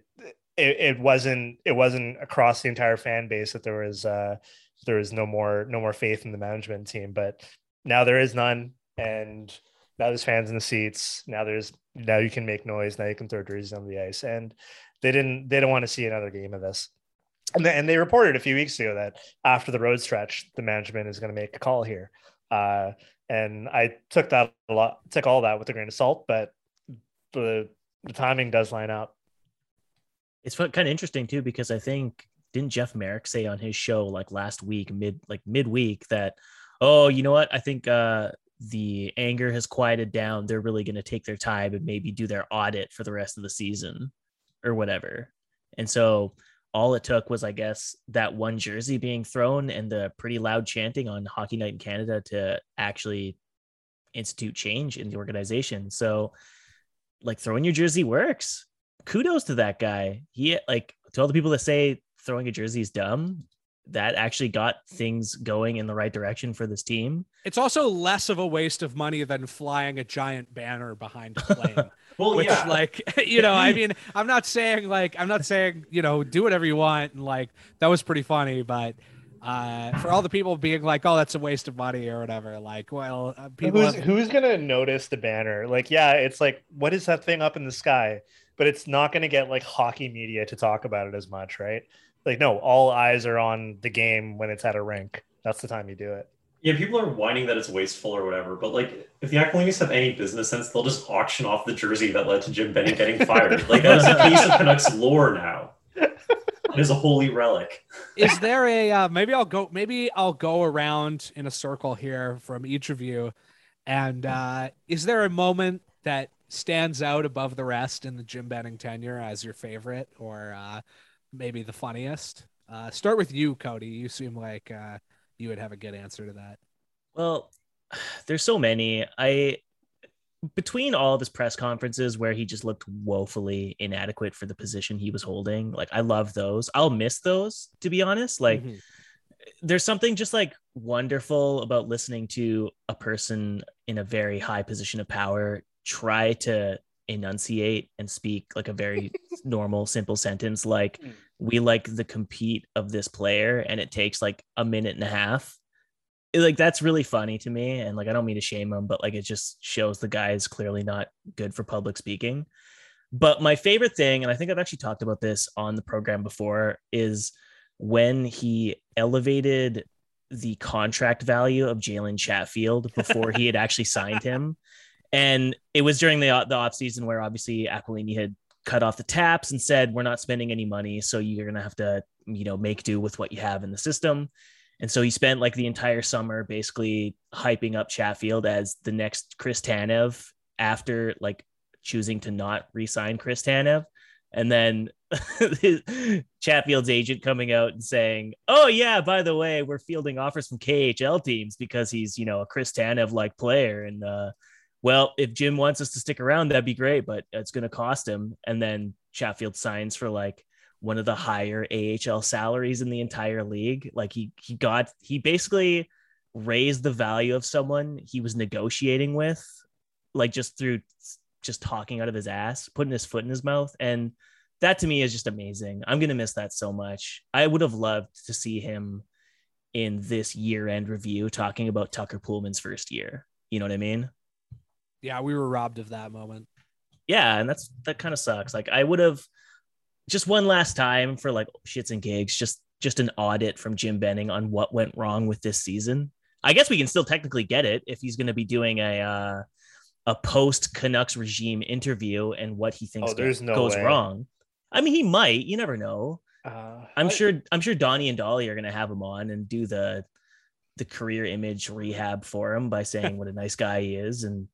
it, it wasn't it wasn't across the entire fan base that there was uh there was no more no more faith in the management team but now there is none and now there's fans in the seats. Now there's now you can make noise. Now you can throw jerseys on the ice. And they didn't they don't want to see another game of this. And they, and they reported a few weeks ago that after the road stretch the management is going to make a call here. Uh and i took that a lot took all that with a grain of salt but the the timing does line up.
It's kind of interesting too because I think didn't Jeff Marek say on his show like last week mid like midweek that oh you know what? I think uh the anger has quieted down they're really going to take their time and maybe do their audit for the rest of the season or whatever and so all it took was I guess that one jersey being thrown and the pretty loud chanting on Hockey Night in Canada to actually institute change in the organization so like throwing your jersey works kudos to that guy. He like to all the people that say throwing a jersey is dumb. That actually got things going in the right direction for this team.
It's also less of a waste of money than flying a giant banner behind a plane.
Well,
which
yeah.
like you know i mean i'm not saying like i'm not saying you know do whatever you want and like that was pretty funny but uh for all the people being like oh that's a waste of money or whatever like well uh, people
who's
have-
who's gonna notice the banner like yeah it's like what is that thing up in the sky but it's not gonna get like hockey media to talk about it as much right like no all eyes are on the game when it's at a rink that's the time you do it
Yeah, people are whining that it's wasteful or whatever, but like, if the Aquilinians have any business sense, they'll just auction off the jersey that led to Jim Benning getting fired. like, that's a piece of Canucks lore now. It is a holy relic.
is there a uh, maybe i'll go maybe i'll go around in a circle here from each of you and uh is there a moment that stands out above the rest in the jim benning tenure as your favorite or uh maybe the funniest uh start with you cody you seem like uh you would have a good answer to that
Well, there's so many. I between all of his press conferences where he just looked woefully inadequate for the position he was holding, like I love those. I'll miss those to be honest. Like
Mhm.
there's something just like wonderful about listening to a person in a very high position of power try to enunciate and speak like a very normal simple sentence like
Mm.
We like the compete of this player and it takes like a minute and a half It- like that's really funny to me and like i don't mean to shame him but like it just shows the guy is clearly not good for public speaking but my favorite thing and i think i've actually talked about this on the program before is when he elevated the contract value of Jalen Chatfield before he had actually signed him. And it was during the, the off season where obviously Aquilini had cut off the taps and said, we're not spending any money. So you're going to have to, you know, make do with what you have in the system. And so he spent like the entire summer basically hyping up Chatfield as the next Chris Tanev after like choosing to not re-sign Chris Tanev. And then Chatfield's agent coming out and saying, "Oh yeah, by the way, we're fielding offers from KHL teams because he's you know a Chris Tanev like player, and uh, well, if Jim wants us to stick around, that'd be great, but it's going to cost him." And then Chatfield signs for like one of the higher AHL salaries in the entire league. Like he he got he basically raised the value of someone he was negotiating with, like just through just talking out of his ass, putting his foot in his mouth, and that to me is just amazing. I'm gonna miss that so much. I would have loved to see him in this year-end review talking about Tucker Poolman's first year. You know what I mean?
Yeah we were robbed of that moment
Yeah, and that's that kind of sucks. Like I would have just one last time for like shits and gigs, just just an audit from Jim Benning on what went wrong with this season. I guess we can still technically get it if he's going to be doing a uh, a post Canucks regime interview and what he thinks
Oh, there's
go-
no
goes wrong. I mean, he might. You never know.
uh,
I'm
I-
sure. I'm sure Donnie and Dhali are going to have him on and do the the career image rehab for him by saying what a nice guy he is and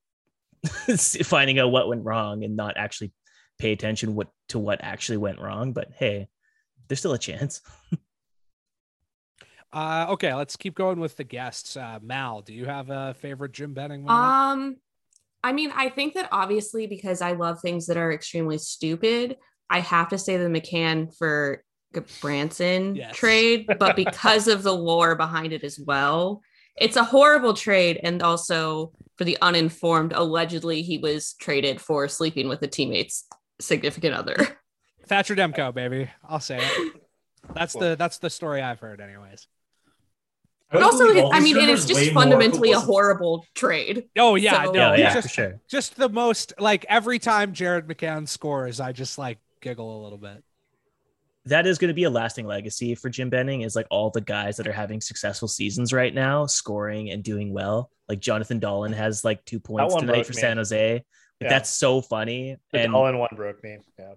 finding out what went wrong and not actually pay attention what to what actually went wrong. But hey, there's still a chance.
uh okay let's keep going with the guests uh mal do you have a favorite jim benning moment?
Um, I mean, I think that obviously because I love things that are extremely stupid, I have to say the McCann for Gudbranson
Yes.
trade, but because of the lore behind it as well, it's a horrible trade. And also for the uninformed, allegedly he was traded for sleeping with a teammate's significant other.
Thatcher Demko, baby. I'll say it. That's the that's the story I've heard, anyways.
I would
also, I mean, it is just
way more if it
fundamentally a horrible trade.
Oh yeah,
So-
no,
Yeah, yeah,
just,
for sure.
just the most like every time Jared McCann scores, I just like giggle a little bit.
That is going to be a lasting legacy for Jim Benning is like all the guys that are having successful seasons right now, scoring and doing well. Like Jonathan Dahlén has like two points
one
tonight
broke
for
me.
San Jose. Like,
Yeah.
That's so funny.
The
and
all in one broke me. Yeah.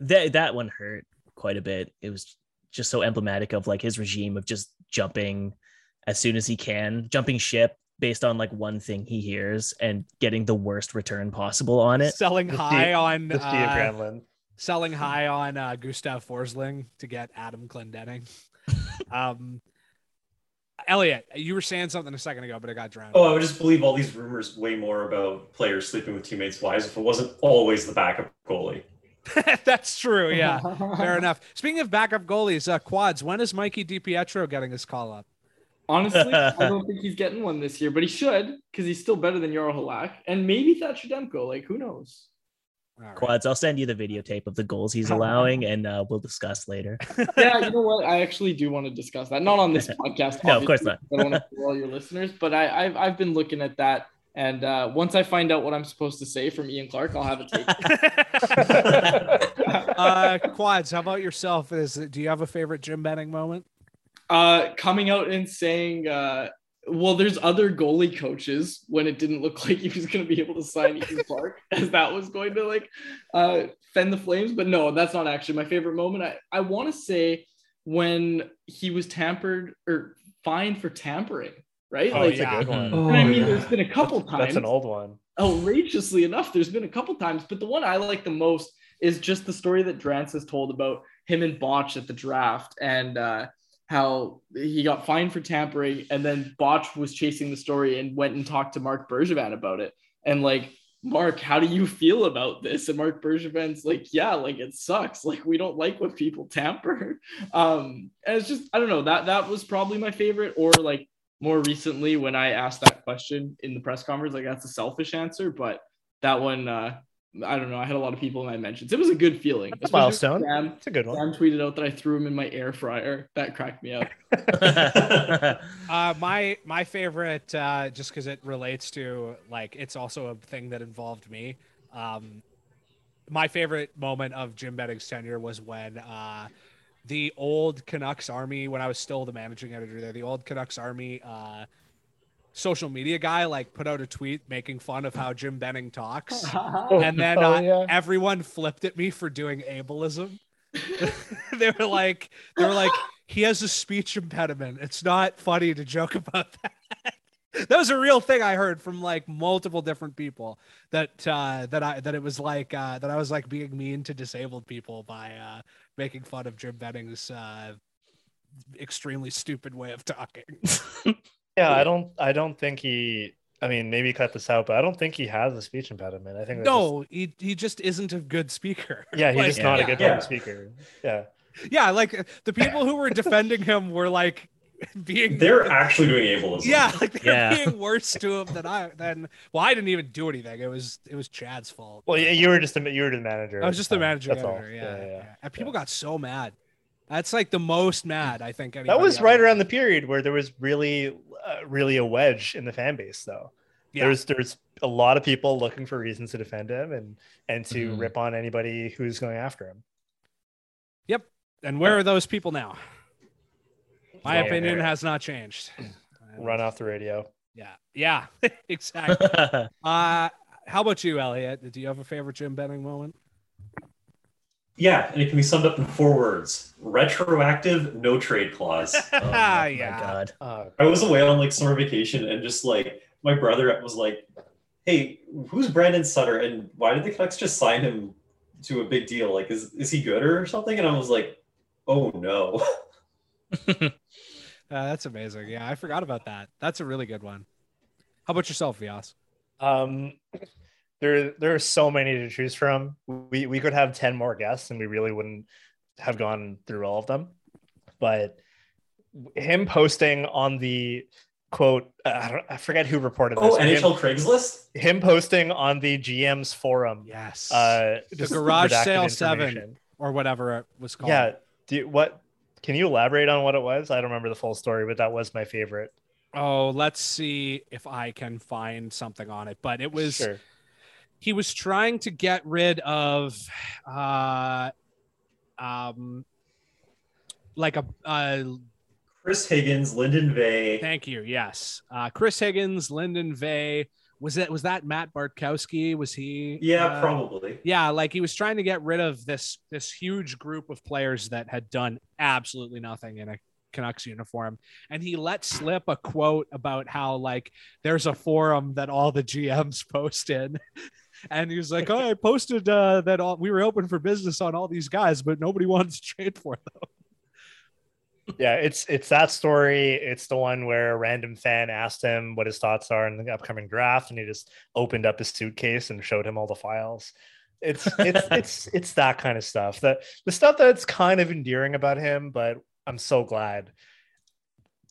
that that one hurt quite a bit. It was just so emblematic of like his regime of just jumping as soon as he can, jumping ship based on like one thing he hears and getting the worst return possible on it.
Selling
The
high
Steve-
on
The Steve
uh,
Granlund.
Selling high on uh, Gustav Forsling to get Adam Clendenning. um, Elliot, you were saying something a second ago, but it got drowned.
Oh, I would just believe all these rumors way more about players sleeping with teammates' wives if it wasn't always the backup goalie.
That's true. Yeah, fair enough. Speaking of backup goalies, uh, quads. When is Mikey DiPietro getting his call up?
Honestly, I don't think he's getting one this year, but he should because he's still better than Jaro Halak and maybe Thatcher Demko. Like, who knows?
All right.
Quads, I'll send you the videotape of the goals he's allowing and uh, we'll discuss later.
yeah, you know what? I actually do want to discuss that. Not on this podcast.
No, of course
not. I don't want to fool all your listeners, but I, I've I've been looking at that, and uh, once I find out what I'm supposed to say from Ian Clark, I'll have it taken.
uh, quads. How about yourself? Is do you have a favorite Jim Benning moment?
uh, coming out and saying, uh, well, there's other goalie coaches when it didn't look like he was going to be able to sign Ian Clark, as that was going to like uh, fend the flames. But no, that's not actually my favorite moment. I, I want to say when he was tampered or fined for tampering, right?
Oh,
like,
that's a good one.
and I mean, there's been a couple times.
That's an old one.
outrageously enough, there's been a couple times, but the one I like the most is just the story that Drance has told about him and Botch at the draft and uh, how he got fined for tampering, and then Botch was chasing the story and went and talked to Marc Bergevin about it, and like. Mark, how do you feel about this? And Marc Bergevin's like, yeah, like it sucks. Like we don't like when people tamper. Um, and it's just, I don't know, that that was probably my favorite. Or like more recently when I asked that question in the press conference, like that's a selfish answer, but that one, uh, I don't know. I had a lot of people in my mentions. It was a good feeling.
That's a milestone.
Sam,
It's a good one.
Sam tweeted out that I threw him in my air fryer. That cracked me up.
Uh, my my favorite, uh, just because it relates to like it's also a thing that involved me. Um, my favorite moment of Jim Benning's tenure was when uh, the old Canucks Army, when I was still the managing editor there, the old Canucks Army uh, social media guy like put out a tweet making fun of how Jim Benning talks, and then
Oh,
uh,
yeah.
everyone flipped at me for doing ableism. they were like, they were like, he has a speech impediment. It's not funny to joke about that. that was a real thing I heard from like multiple different people that uh that I that it was like uh that I was like being mean to disabled people by uh making fun of Jim Benning's uh extremely stupid way of talking.
Yeah, I don't. I don't think he. I mean, maybe cut this out, but I don't think he has a speech impediment. I think that's
no, he he just isn't a good speaker.
yeah, he's
Like,
just not
yeah.
a good
Yeah.
public speaker. Yeah.
yeah, like the people who were defending him were like being
They're actually doing ableism.
Yeah, like they're
Yeah.
being worse to him than I than well, I didn't even do anything. It was it was Chad's fault.
Well, yeah, you were just the you were the manager.
I was just
the
the manager
That's all.
Yeah,
yeah,
yeah,
yeah.
And people got so mad. That's like the most mad I think.
That was
ever
right
got.
around the period where there was really, uh, really a wedge in the fan base, though.
Yeah.
There's there's a lot of people looking for reasons to defend him and and to
Mhm.
rip on anybody who's going after him.
Yep. And where are those people now? My
Well,
opinion
there.
has not changed.
Run off the radio.
Yeah. Yeah. exactly. uh how about you, Elliot? Do you have a favorite Jim Benning moment?
Yeah, and it can be summed up in four words: retroactive, no trade clause.
Oh my
yeah.
god.
Uh,
I was away on like summer vacation, and just like my brother was like, "Hey, who's Brandon Sutter, and why did the Canucks just sign him to a big deal? Like, is is he good or something?" And I was like, "Oh no."
Uh, that's amazing. Yeah, I forgot about that. That's a really good one. How about yourself, Vias?
Um, there there are so many to choose from. We we could have ten more guests, and we really wouldn't have gone through all of them. But him posting on the quote, uh, I don't, I forget who reported this.
oh,
but him-
NHL Craigslist.
him posting on the GM's forum.
Yes.
Uh,
The garage sale seven. or whatever it was called.
Yeah. Do you, what? Can you elaborate on what it was? I don't remember the full story, but that was my favorite.
Oh, let's see if I can find something on it. But it was
Sure.
He was trying to get rid of uh um like a uh
Chris Higgins, Linden Vey.
thank you. Yes. Uh chris higgins linden vey was it was that matt bartkowski? Was he
Yeah,
uh,
probably.
yeah like he was trying to get rid of this this huge group of players that had done absolutely nothing in a Canucks uniform. And he let slip a quote about how like there's a forum that all the GMs post in and he was like oh I posted uh, that all we were open for business on all these guys but nobody wanted to trade for them
Yeah, it's it's that story. It's the one where a random fan asked him what his thoughts are in the upcoming draft, and he just opened up his suitcase and showed him all the files. It's it's it's it's that kind of stuff. That the stuff that's kind of endearing about him, but I'm so glad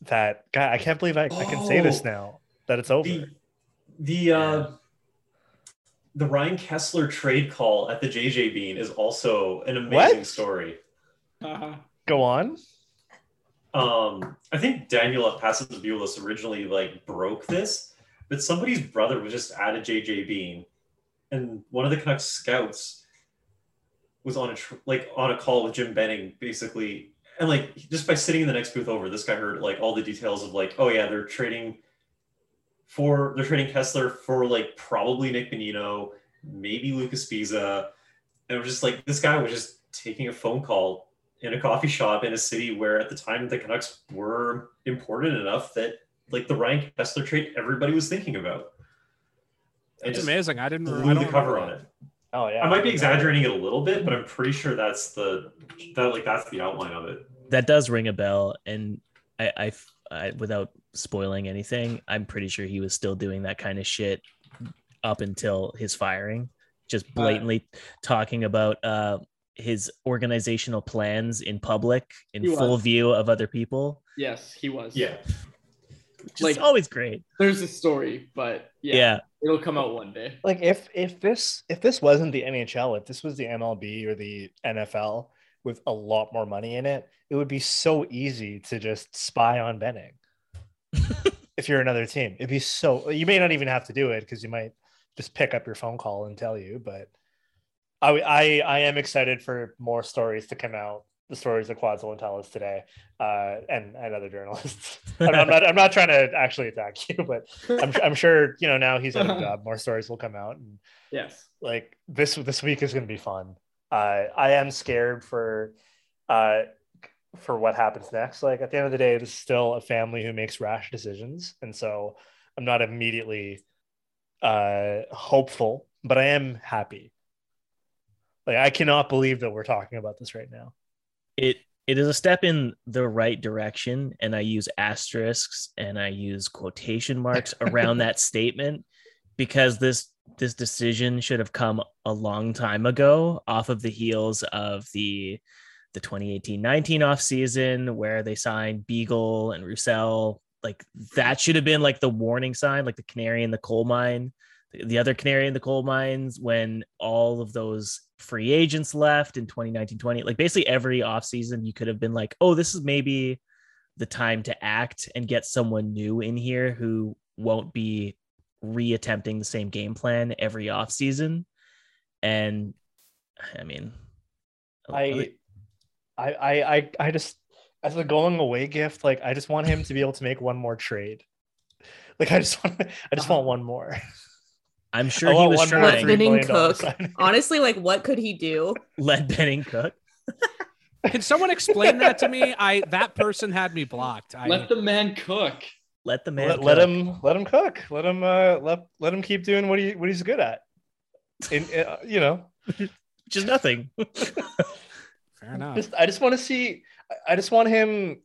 that God, I can't believe I, I can say this
Oh.
now that it's over.
The the uh, the Ryan Kesler trade call at the JJ Bean is also an amazing
What?
story.
Uh,
Go on.
Um, I think Daniel at Passabulis originally like broke this, but somebody's brother was just at a JJ Bean, and one of the Canucks scouts was on a tr- like on a call with Jim Benning, basically, and like just by sitting in the next booth over, this guy heard like all the details of like, oh yeah, they're trading for they're trading Kesler for like probably Nick Bonino, maybe Luca Sbisa, and it was just like this guy was just taking a phone call in a coffee shop in a city where at the time the Canucks were important enough that like the Ryan Kesler trade everybody was thinking about. And
it's amazing I didn't I
blew
don't
the cover on it.
Oh yeah.
I might be exaggerating it a little bit, but I'm pretty sure that's the that like that's the outline of it.
That does ring a bell, and I, I, I, without spoiling anything, I'm pretty sure he was still doing that kind of shit up until his firing, just blatantly talking about uh, his organizational plans in public, in full
was.
view of other people.
yes, he was.
Yeah.
Just
Like-
always great.
There's a story, but yeah,
Yeah.
it'll come out one day.
like if if this if this wasn't the NHL, if this was the MLB or the NFL with a lot more money in it, it would be so easy to just spy on Benning. if you're another team, it'd be so you may not even have to do it because you might just pick up your phone call and tell you. But I I I am excited for more stories to come out. The stories that Quads will tell us today, uh, and and other journalists. I'm, I'm not I'm not trying to actually attack you, but I'm I'm sure you know now he's of a job. More stories will come out, and
Yes.
like this this week is going to be fun. Uh, I am scared for uh, for what happens next. Like at the end of the day, this is still a family who makes rash decisions, and so I'm not immediately uh, hopeful, but I am happy. Like I cannot believe that we're talking about this right now.
it it is a step in the right direction and i use asterisks and i use quotation marks around that statement because this this decision should have come a long time ago off of the heels of the the 2018-19 off season where they signed beagle and roussel. Like that should have been like the warning sign like the canary in the coal mine the- the other canary in the coal mines when all of those free agents left in 2019 20 like basically every offseason you could have been like oh this is maybe the time to act and get someone new in here who won't be reattempting the same game plan every offseason. And i mean
I, I, I, I, I just as a going away gift, like I just want him to be able to make one more trade. Like I just want, I just want one more.
i'm sure he
want
was
one more
trying
$3
Benning
million
Cook. Honestly, like what could he do?
let benning cook
Can someone explain that to me? I that person had me blocked. I
Let the man cook.
let the man
Let, let him, let him cook. Let him, uh, let let him keep doing what he what he's good at. In, uh, you know,
which is nothing
fair enough.
just I just want to see. I- I just want him.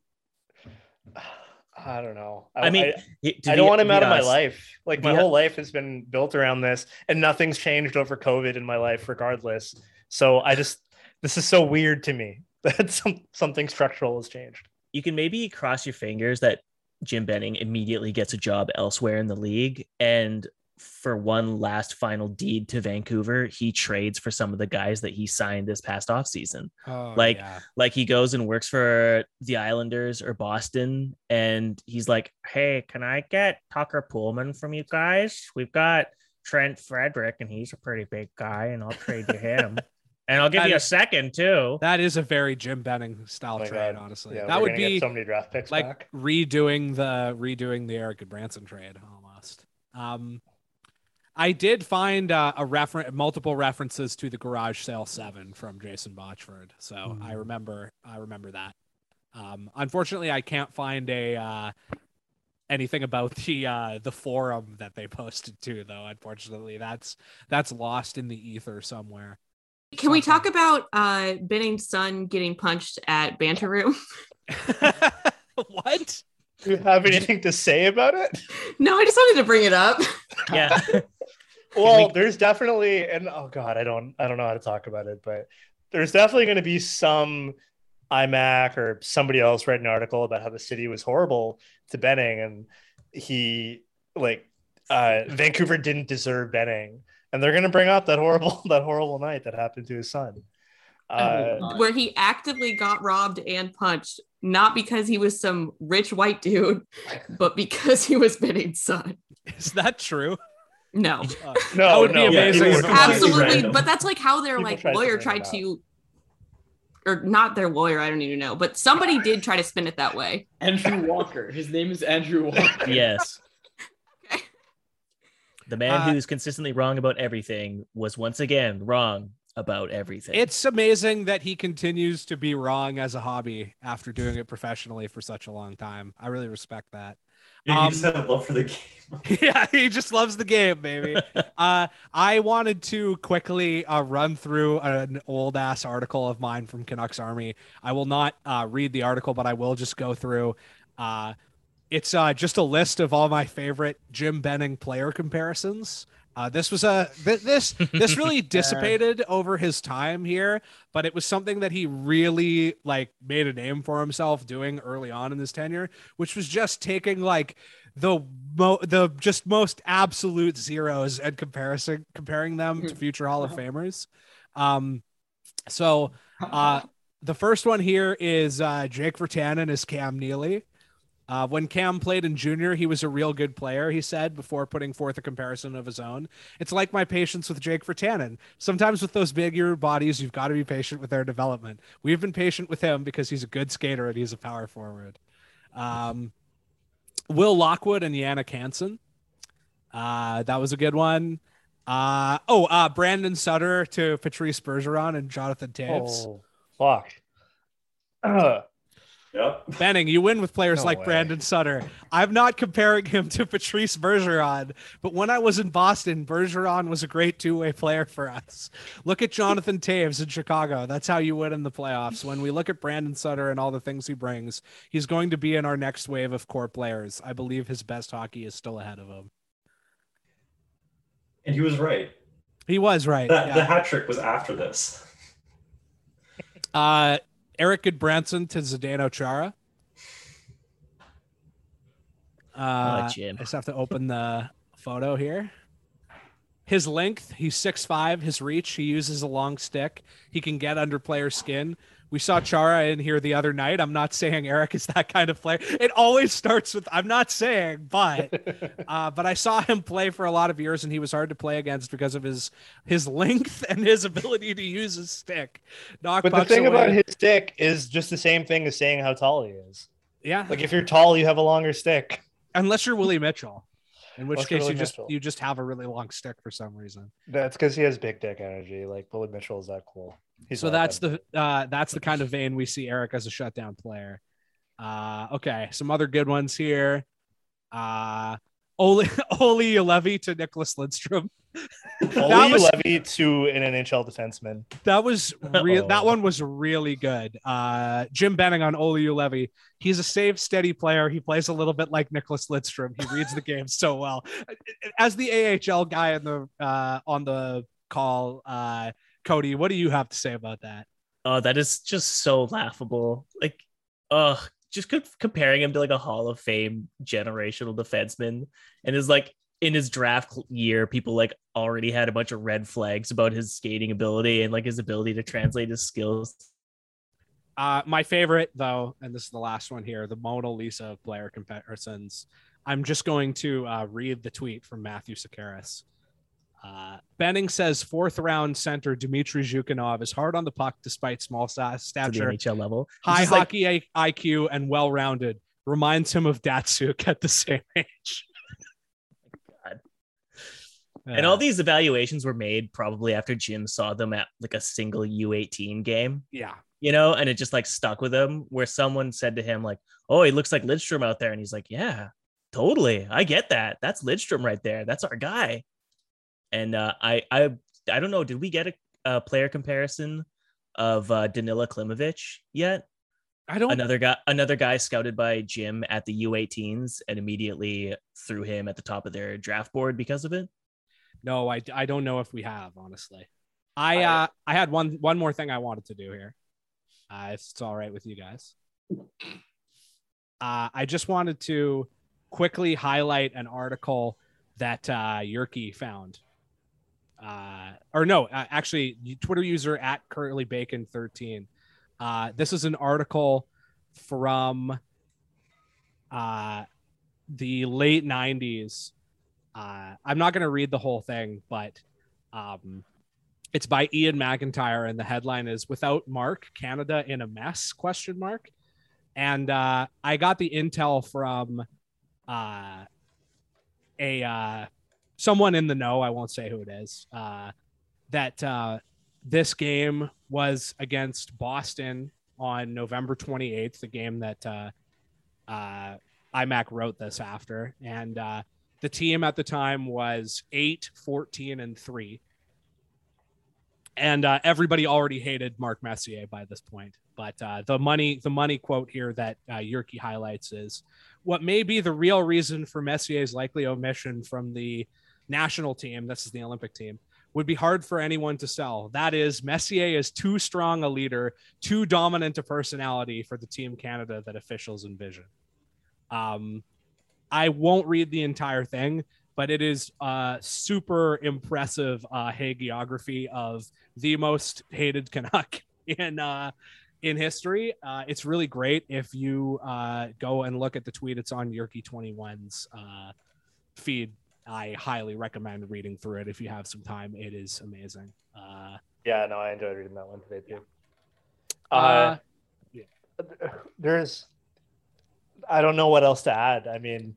I don't know.
I mean, he- to
I don't want him
be
out of my life. Like my
the-
whole life has been built around this, and nothing's changed over COVID in my life, regardless. So I just this is so weird to me that some something structural has changed.
you can maybe cross your fingers that Jim Benning immediately gets a job elsewhere in the league. And for one last final deed to Vancouver, he trades for some of the guys that he signed this past offseason.
Oh,
Like-
yeah.
Like he goes and works for the Islanders or Boston, and he's like, "Hey, can I get Tucker Poolman from you guys? We've got Trent Frederic, and he's a pretty big guy, and I'll trade to him, and I'll give
That
you a second too."
that is a very Jim Benning style
Oh
trade,
God.
honestly.
Yeah,
that would be
so many draft picks
like
back.
redoing the redoing the Eric Branson trade almost. Um, I did find uh, a reference, multiple references to the Garage Sale Seven from Jason Botchford, so I remember I remember that. Um, unfortunately, I can't find a uh, anything about the uh, the forum that they posted to, though. Unfortunately, that's that's lost in the ether somewhere.
Can we talk about uh Benning's son getting punched at Banter Room?
what?
Do you have anything to say about it?
no, I just wanted to bring it up.
Yeah,
Well, there's definitely, and oh god, I don't, I don't know how to talk about it, but there's definitely going to be some iMac or somebody else write an article about how the city was horrible to Benning, and he like uh, Vancouver didn't deserve Benning, and they're going to bring up that horrible, that horrible night that happened to his son. Uh,
where he actively got robbed and punched, not because he was some rich white dude, but because he was Benning's son.
Is that true?
No,
Uh,
no,
That would be amazing
people
if
were
it was.
absolutely.
random.
But that's like how their
People
like
tried
lawyer
bring
tried to, or not their lawyer. I don't even know, but somebody did try to spin it that way.
Andrew Walker. His name is Andrew Walker.
yes.
Okay.
The man
Uh,
who's consistently wrong about everything was once again wrong about everything.
It's amazing that he continues to be wrong as a hobby after doing it professionally for such a long time. I really respect that.
Yeah,
Um,
you just have love for the game.
yeah, he just loves the game, baby. uh, I wanted to quickly uh, run through an old ass article of mine from Canucks Army. I will not uh, read the article, but I will just go through. Uh, it's uh, just a list of all my favorite Jim Benning player comparisons. Uh, this was a this this really dissipated over his time here, but it was something that he really like made a name for himself doing early on in his tenure, which was just taking like the mo- the just most absolute zeros and comparison comparing them to future Hall of Famers. Um, so uh, the first one here is uh, Jake Virtanen is Cam Neely. Uh, when Cam played in junior, he was a real good player, he said, before putting forth a comparison of his own. It's like my patience with Jake Virtanen. Sometimes with those bigger bodies, you've got to be patient with their development. We've been patient with him because he's a good skater and he's a power forward. Um, Will Lockwood and Jannik Hansen. Uh, that was a good one. Uh, oh, uh, Brandon Sutter to Patrice Bergeron and Jonathan Toews.
oh, fuck.
Yep.
Benning, you win with players
No
like
way.
Brandon Sutter. I'm not comparing him to Patrice Bergeron, but when I was in Boston, Bergeron was a great two-way player for us. Look at Jonathan Toews in Chicago. That's how you win in the playoffs. When we look at Brandon Sutter and all the things he brings, he's going to be in our next wave of core players. I believe his best hockey is still ahead of him.
And he was right.
He was right.
That,
yeah.
The hat trick was after this.
Uh, Erik Gudbranson to Zdeno Chara. Uh,
Jim.
I just have to open the photo here. His length, he's 6'5. His reach, he uses a long stick. He can get under player skin. We saw Chara in here the other night. I'm not saying Erik is that kind of player. It always starts with I'm not saying, but uh, but I saw him play for a lot of years, and he was hard to play against because of his his length and his ability to use his stick. Knock
but the thing
away.
about his stick is just the same thing as saying how tall he is.
yeah,
Like if you're tall, you have a longer stick.
unless you're Willie Mitchell, in which
Unless
case you just
Mitchell.
you just have a really long stick for some reason.
That's because he has big dick energy. Like Willie Mitchell is that cool. He's
so that's
that
the uh, that's the kind of vein we see Erik as a shutdown player. Uh, okay, some other good ones here. Uh, Oli Olli Juolevi to Nicklas Lidstrom.
big.
that
Oli
was-
Levy to an NHL defenseman.
That was real. That one was really good. Uh, Jim Benning on Olli Juolevi. He's a safe, steady player. He plays a little bit like Nicklas Lidstrom. He reads the game so well. As the AHL guy in the uh, on the call, uh, Cody, what do you have to say about that?
Oh, that is just so laughable. Like, uh, just comparing him to like a Hall of Fame generational defenseman, and is like in his draft year, people like already had a bunch of red flags about his skating ability and like his ability to translate his skills.
Uh, my favorite, though, and this is the last one here, the Mona Lisa player comparisons. I'm just going to uh, read the tweet from Matthew Sekeres. Uh, Benning says fourth round center Dmitry Zhukenov is hard on the puck despite small sta-
To the
stature,
NHL level.
High
just like-
hockey IQ, and well rounded. Reminds him of Datsyuk at the same age.
God. and all these evaluations were made probably after Jim saw them at like a single U18 game,
yeah.
you know, and it just like stuck with him where someone said to him, like, oh, he looks like Lidstrom out there. And he's like, yeah, totally. I get that. That's Lidstrom right there. That's our guy. And uh, I, I, I don't know. Did we get a, a player comparison of uh, Danila Klimovich yet?
I don't
Another guy, another guy scouted by Jim at the U18s and immediately threw him at the top of their draft board because of it.
No, I, I don't know if we have honestly. I uh I had one one more thing I wanted to do here. Uh, if it's all right with you guys. Uh, I just wanted to quickly highlight an article that uh, Yerky found. Uh, or no, uh, actually, Twitter user at currently bacon 13. Uh, this is an article from uh, the late 90s uh, I'm not going to read the whole thing, but um, it's by Iain MacIntyre, and the headline is "Without Mark, Canada in a Mess?" Question mark. And uh, I got the intel from uh, a uh, someone in the know. I won't say who it is. Uh, that uh, this game was against Boston on November 28th, the game that uh, uh, IMAC wrote this after, and uh, the team at the time was 8 14 and 3 and uh, everybody already hated mark messier by this point but uh, the money the money quote here that uh, highlights is what may be the real reason for messier's likely omission from the national team this is the olympic team would be hard for anyone to sell that is messier is too strong a leader too dominant a personality for the team canada that officials envision um, I won't read the entire thing, but it is uh, super impressive uh, hagiography of the most hated Canuck in uh, in history. Uh, it's really great. If you uh, go and look at the tweet, it's on Yerky 21's uh, feed. I highly recommend reading through it if you have some time. It is amazing. Uh,
Yeah, no, I enjoyed reading that one today too. Uh,
uh,
there's, I don't know what else to add. I mean,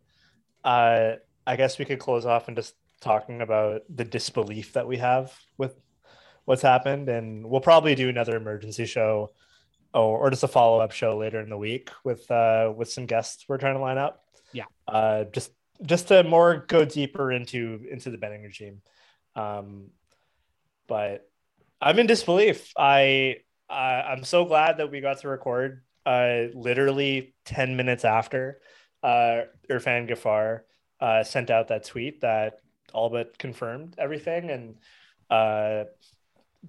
uh, I guess we could close off and just talking about the disbelief that we have with what's happened, and we'll probably do another emergency show, or, or just a follow up show later in the week with uh, with some guests we're trying to line up.
Yeah.
Uh, just just to more go deeper into into the Benning regime, um, but I'm in disbelief. I I'm so glad that we got to record uh, literally 10 minutes after uh, Irfaan Gaffar uh, sent out that tweet that all but confirmed everything. And uh,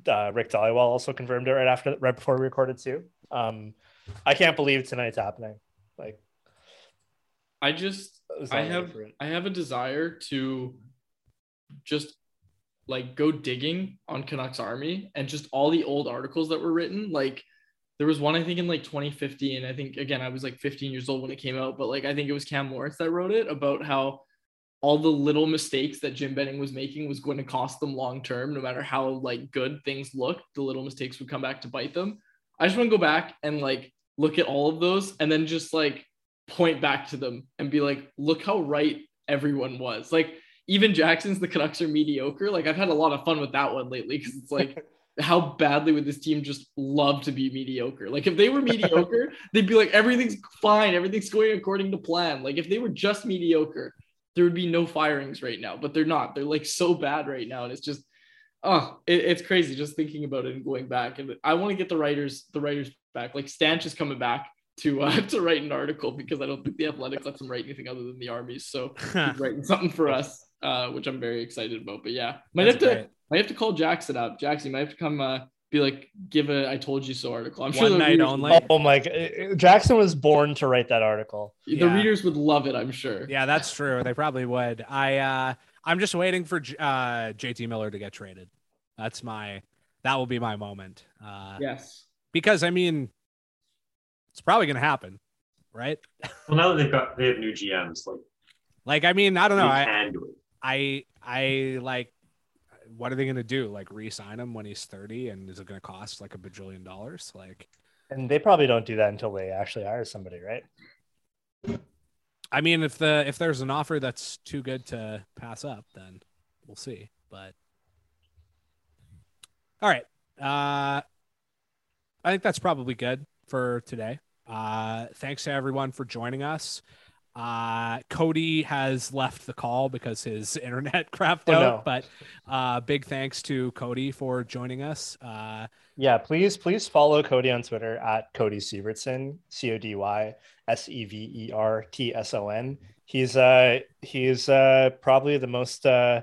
uh, Rick Dhaliwal also confirmed it right after, right before we recorded too. Um, I can't believe tonight's happening. Like,
I just I have
different.
I have a desire to just like go digging on Canucks Army and just all the old articles that were written. Like there was one I think in like 2015. and I think again I was like 15 years old when it came out, but like I think it was Cam Lawrence that wrote it about how all the little mistakes that Jim Benning was making was going to cost them long term, no matter how like good things looked, the little mistakes would come back to bite them. I just want to go back and like look at all of those and then just like point back to them and be like, look how right everyone was. Like even Jackson's the Canucks are mediocre. Like I've had a lot of fun with that one lately because it's like how badly would this team just love to be mediocre? Like if they were mediocre, they'd be like everything's fine, everything's going according to plan. Like if they were just mediocre, there would be no firings right now, but they're not. They're like so bad right now, and it's just oh, it, it's crazy just thinking about it and going back. And I want to get the writers the writers back. Like Stanch is coming back to uh, to write an article because I don't think the Athletic lets him write anything other than the armies. So he's writing something for us, uh, which I'm very excited about. But yeah, might
That's
have to
great.
might have to call Jackson up. Jackson you might have to come uh, be like, give a "I told you so" article. I'm sure
One
the
night
readers
only.
would-
Oh my god, Jackson was born to write that article.
The
Yeah.
readers would love it. I'm sure.
Yeah, that's true. They probably would. I uh I'm just waiting for J- uh JT Miller to get traded. That's my that will be my moment. Uh
Yes.
because I mean it's probably going to happen, right?
Well, now that they've got they have new GMs, like
Like I mean, I don't know. I
do.
I I like what are they going to do? Like re-sign him when he's 30 and is it going to cost like a bajillion dollars? Like
And they probably don't do that until they actually hire somebody, right?
I mean, if the if there's an offer that's too good to pass up, then we'll see. But all right, uh, I think that's probably good for today. Uh, thanks to everyone for joining us. Uh, Cody has left the call because his internet crapped
Oh,
out,
no.
but uh, big thanks to Cody for joining us. Uh,
Yeah, please, please follow Cody on Twitter at Cody Severtson, C O D Y S E V E R T S O N. He's uh he's uh probably the most uh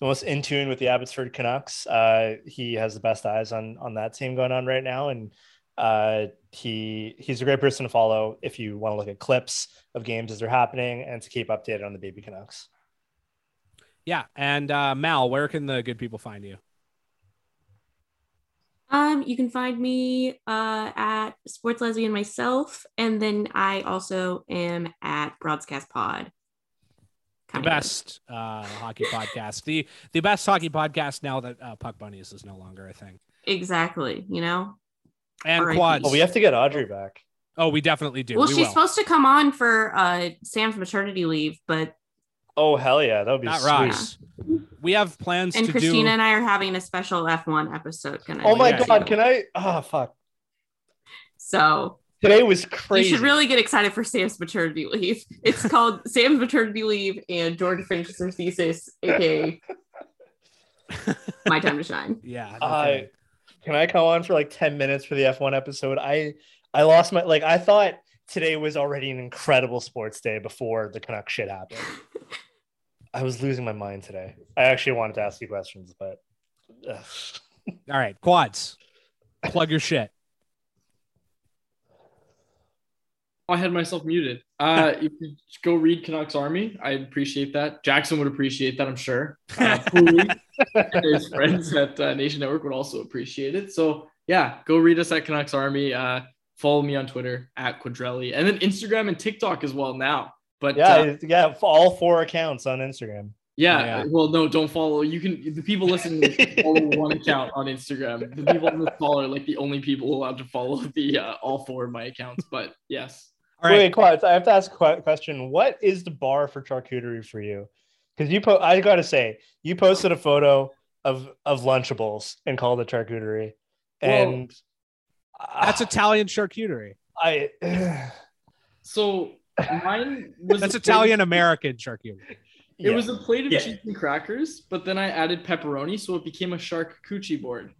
the most in tune with the Abbotsford Canucks. Uh, he has the best eyes on on that team going on right now, and uh, he he's a great person to follow if you want to look at clips of games as they're happening and to keep updated on the baby Canucks.
yeah, and uh, Mal, where can the good people find you?
Um, you can find me uh, at Sports Lesbian myself, and then I also am at Broadcast Pod.
the
Kind of.
best uh, hockey podcast. The the best hockey podcast now that uh, Puck Bunnies is no longer a thing.
Exactly. You know.
And
R.I.P.
quads.
Oh, we have to get Audrey back.
Oh, we definitely do.
well,
we
she's
will.
supposed to come on for uh, Sam's maternity leave, but
Oh hell yeah, that would be
That
sweet.
rocks. We have plans
and
to
Christina
do.
and I are having a special F1 episode. Can I
Oh my
Yeah.
god, can I? Oh fuck.
So
Today was crazy.
you should really get excited for Sam's maternity leave. It's called Sam's maternity leave and Georgia finishes her thesis, aka my time to shine.
Yeah. no
I
kidding.
Can I come on for like 10 minutes for the F1 episode? I I lost my like I thought today was already an incredible sports day before the Canuck shit happened. I was losing my mind today. I actually wanted to ask you questions, but.
All right, quads. Plug your shit.
I had myself muted. Uh, if you go read Canucks Army, I'd appreciate that. Jackson would appreciate that, I'm sure. Uh, his friends at uh, Nation Network would also appreciate it. So yeah, go read us at Canucks Army. Uh, follow me on Twitter at Quadrelli, and then Instagram and TikTok as well now. But
yeah,
uh,
yeah, all four accounts on Instagram.
yeah,
Yeah.
well, no, don't follow. You can the people listening follow one account on Instagram. The people on this call are like the only people allowed to follow the uh, all four of my accounts. But yes,
All right.
Wait, Quads, I have to ask a question. What is the bar for charcuterie for you? Because you po- I gotta say, you posted a photo of of Lunchables and called it charcuterie. And
That's
uh,
Italian charcuterie.
I
so mine was
That's Italian American charcuterie.
It was a plate of
Yeah.
cheese and crackers, but then I added pepperoni, so it became a charcuterie board.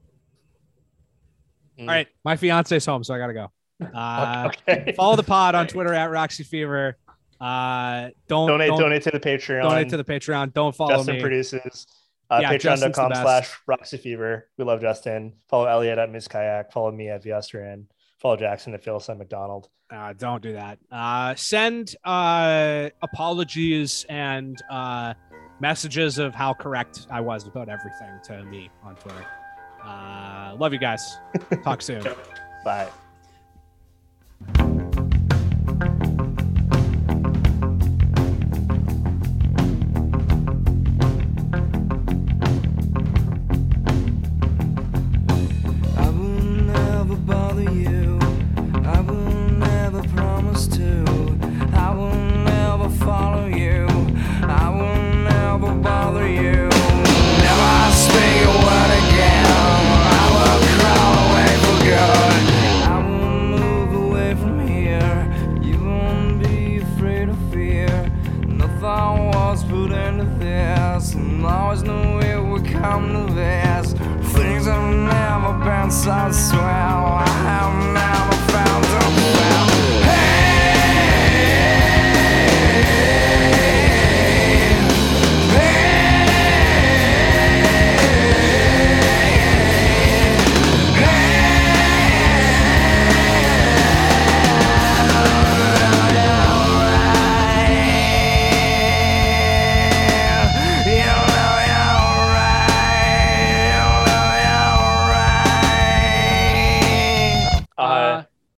All right, my fiance's home, so I gotta go. Uh,
okay.
follow the pod on Twitter at Roxy Fever. Uh, don't
donate,
don't
donate to the Patreon.
donate to the Patreon. Don't follow
Justin
me.
produces. Uh,
Yeah,
Patreon.com slash Roxy Fever. We love Justin. Follow Elliot at Miss Kayak. Follow me at Viestrian. Follow Jackson at Phil McDonald.
Uh, don't do that. Uh, send uh, apologies and uh, messages of how correct I was about everything to me on Twitter. Uh, love you guys. Talk soon.
Bye.
Would come to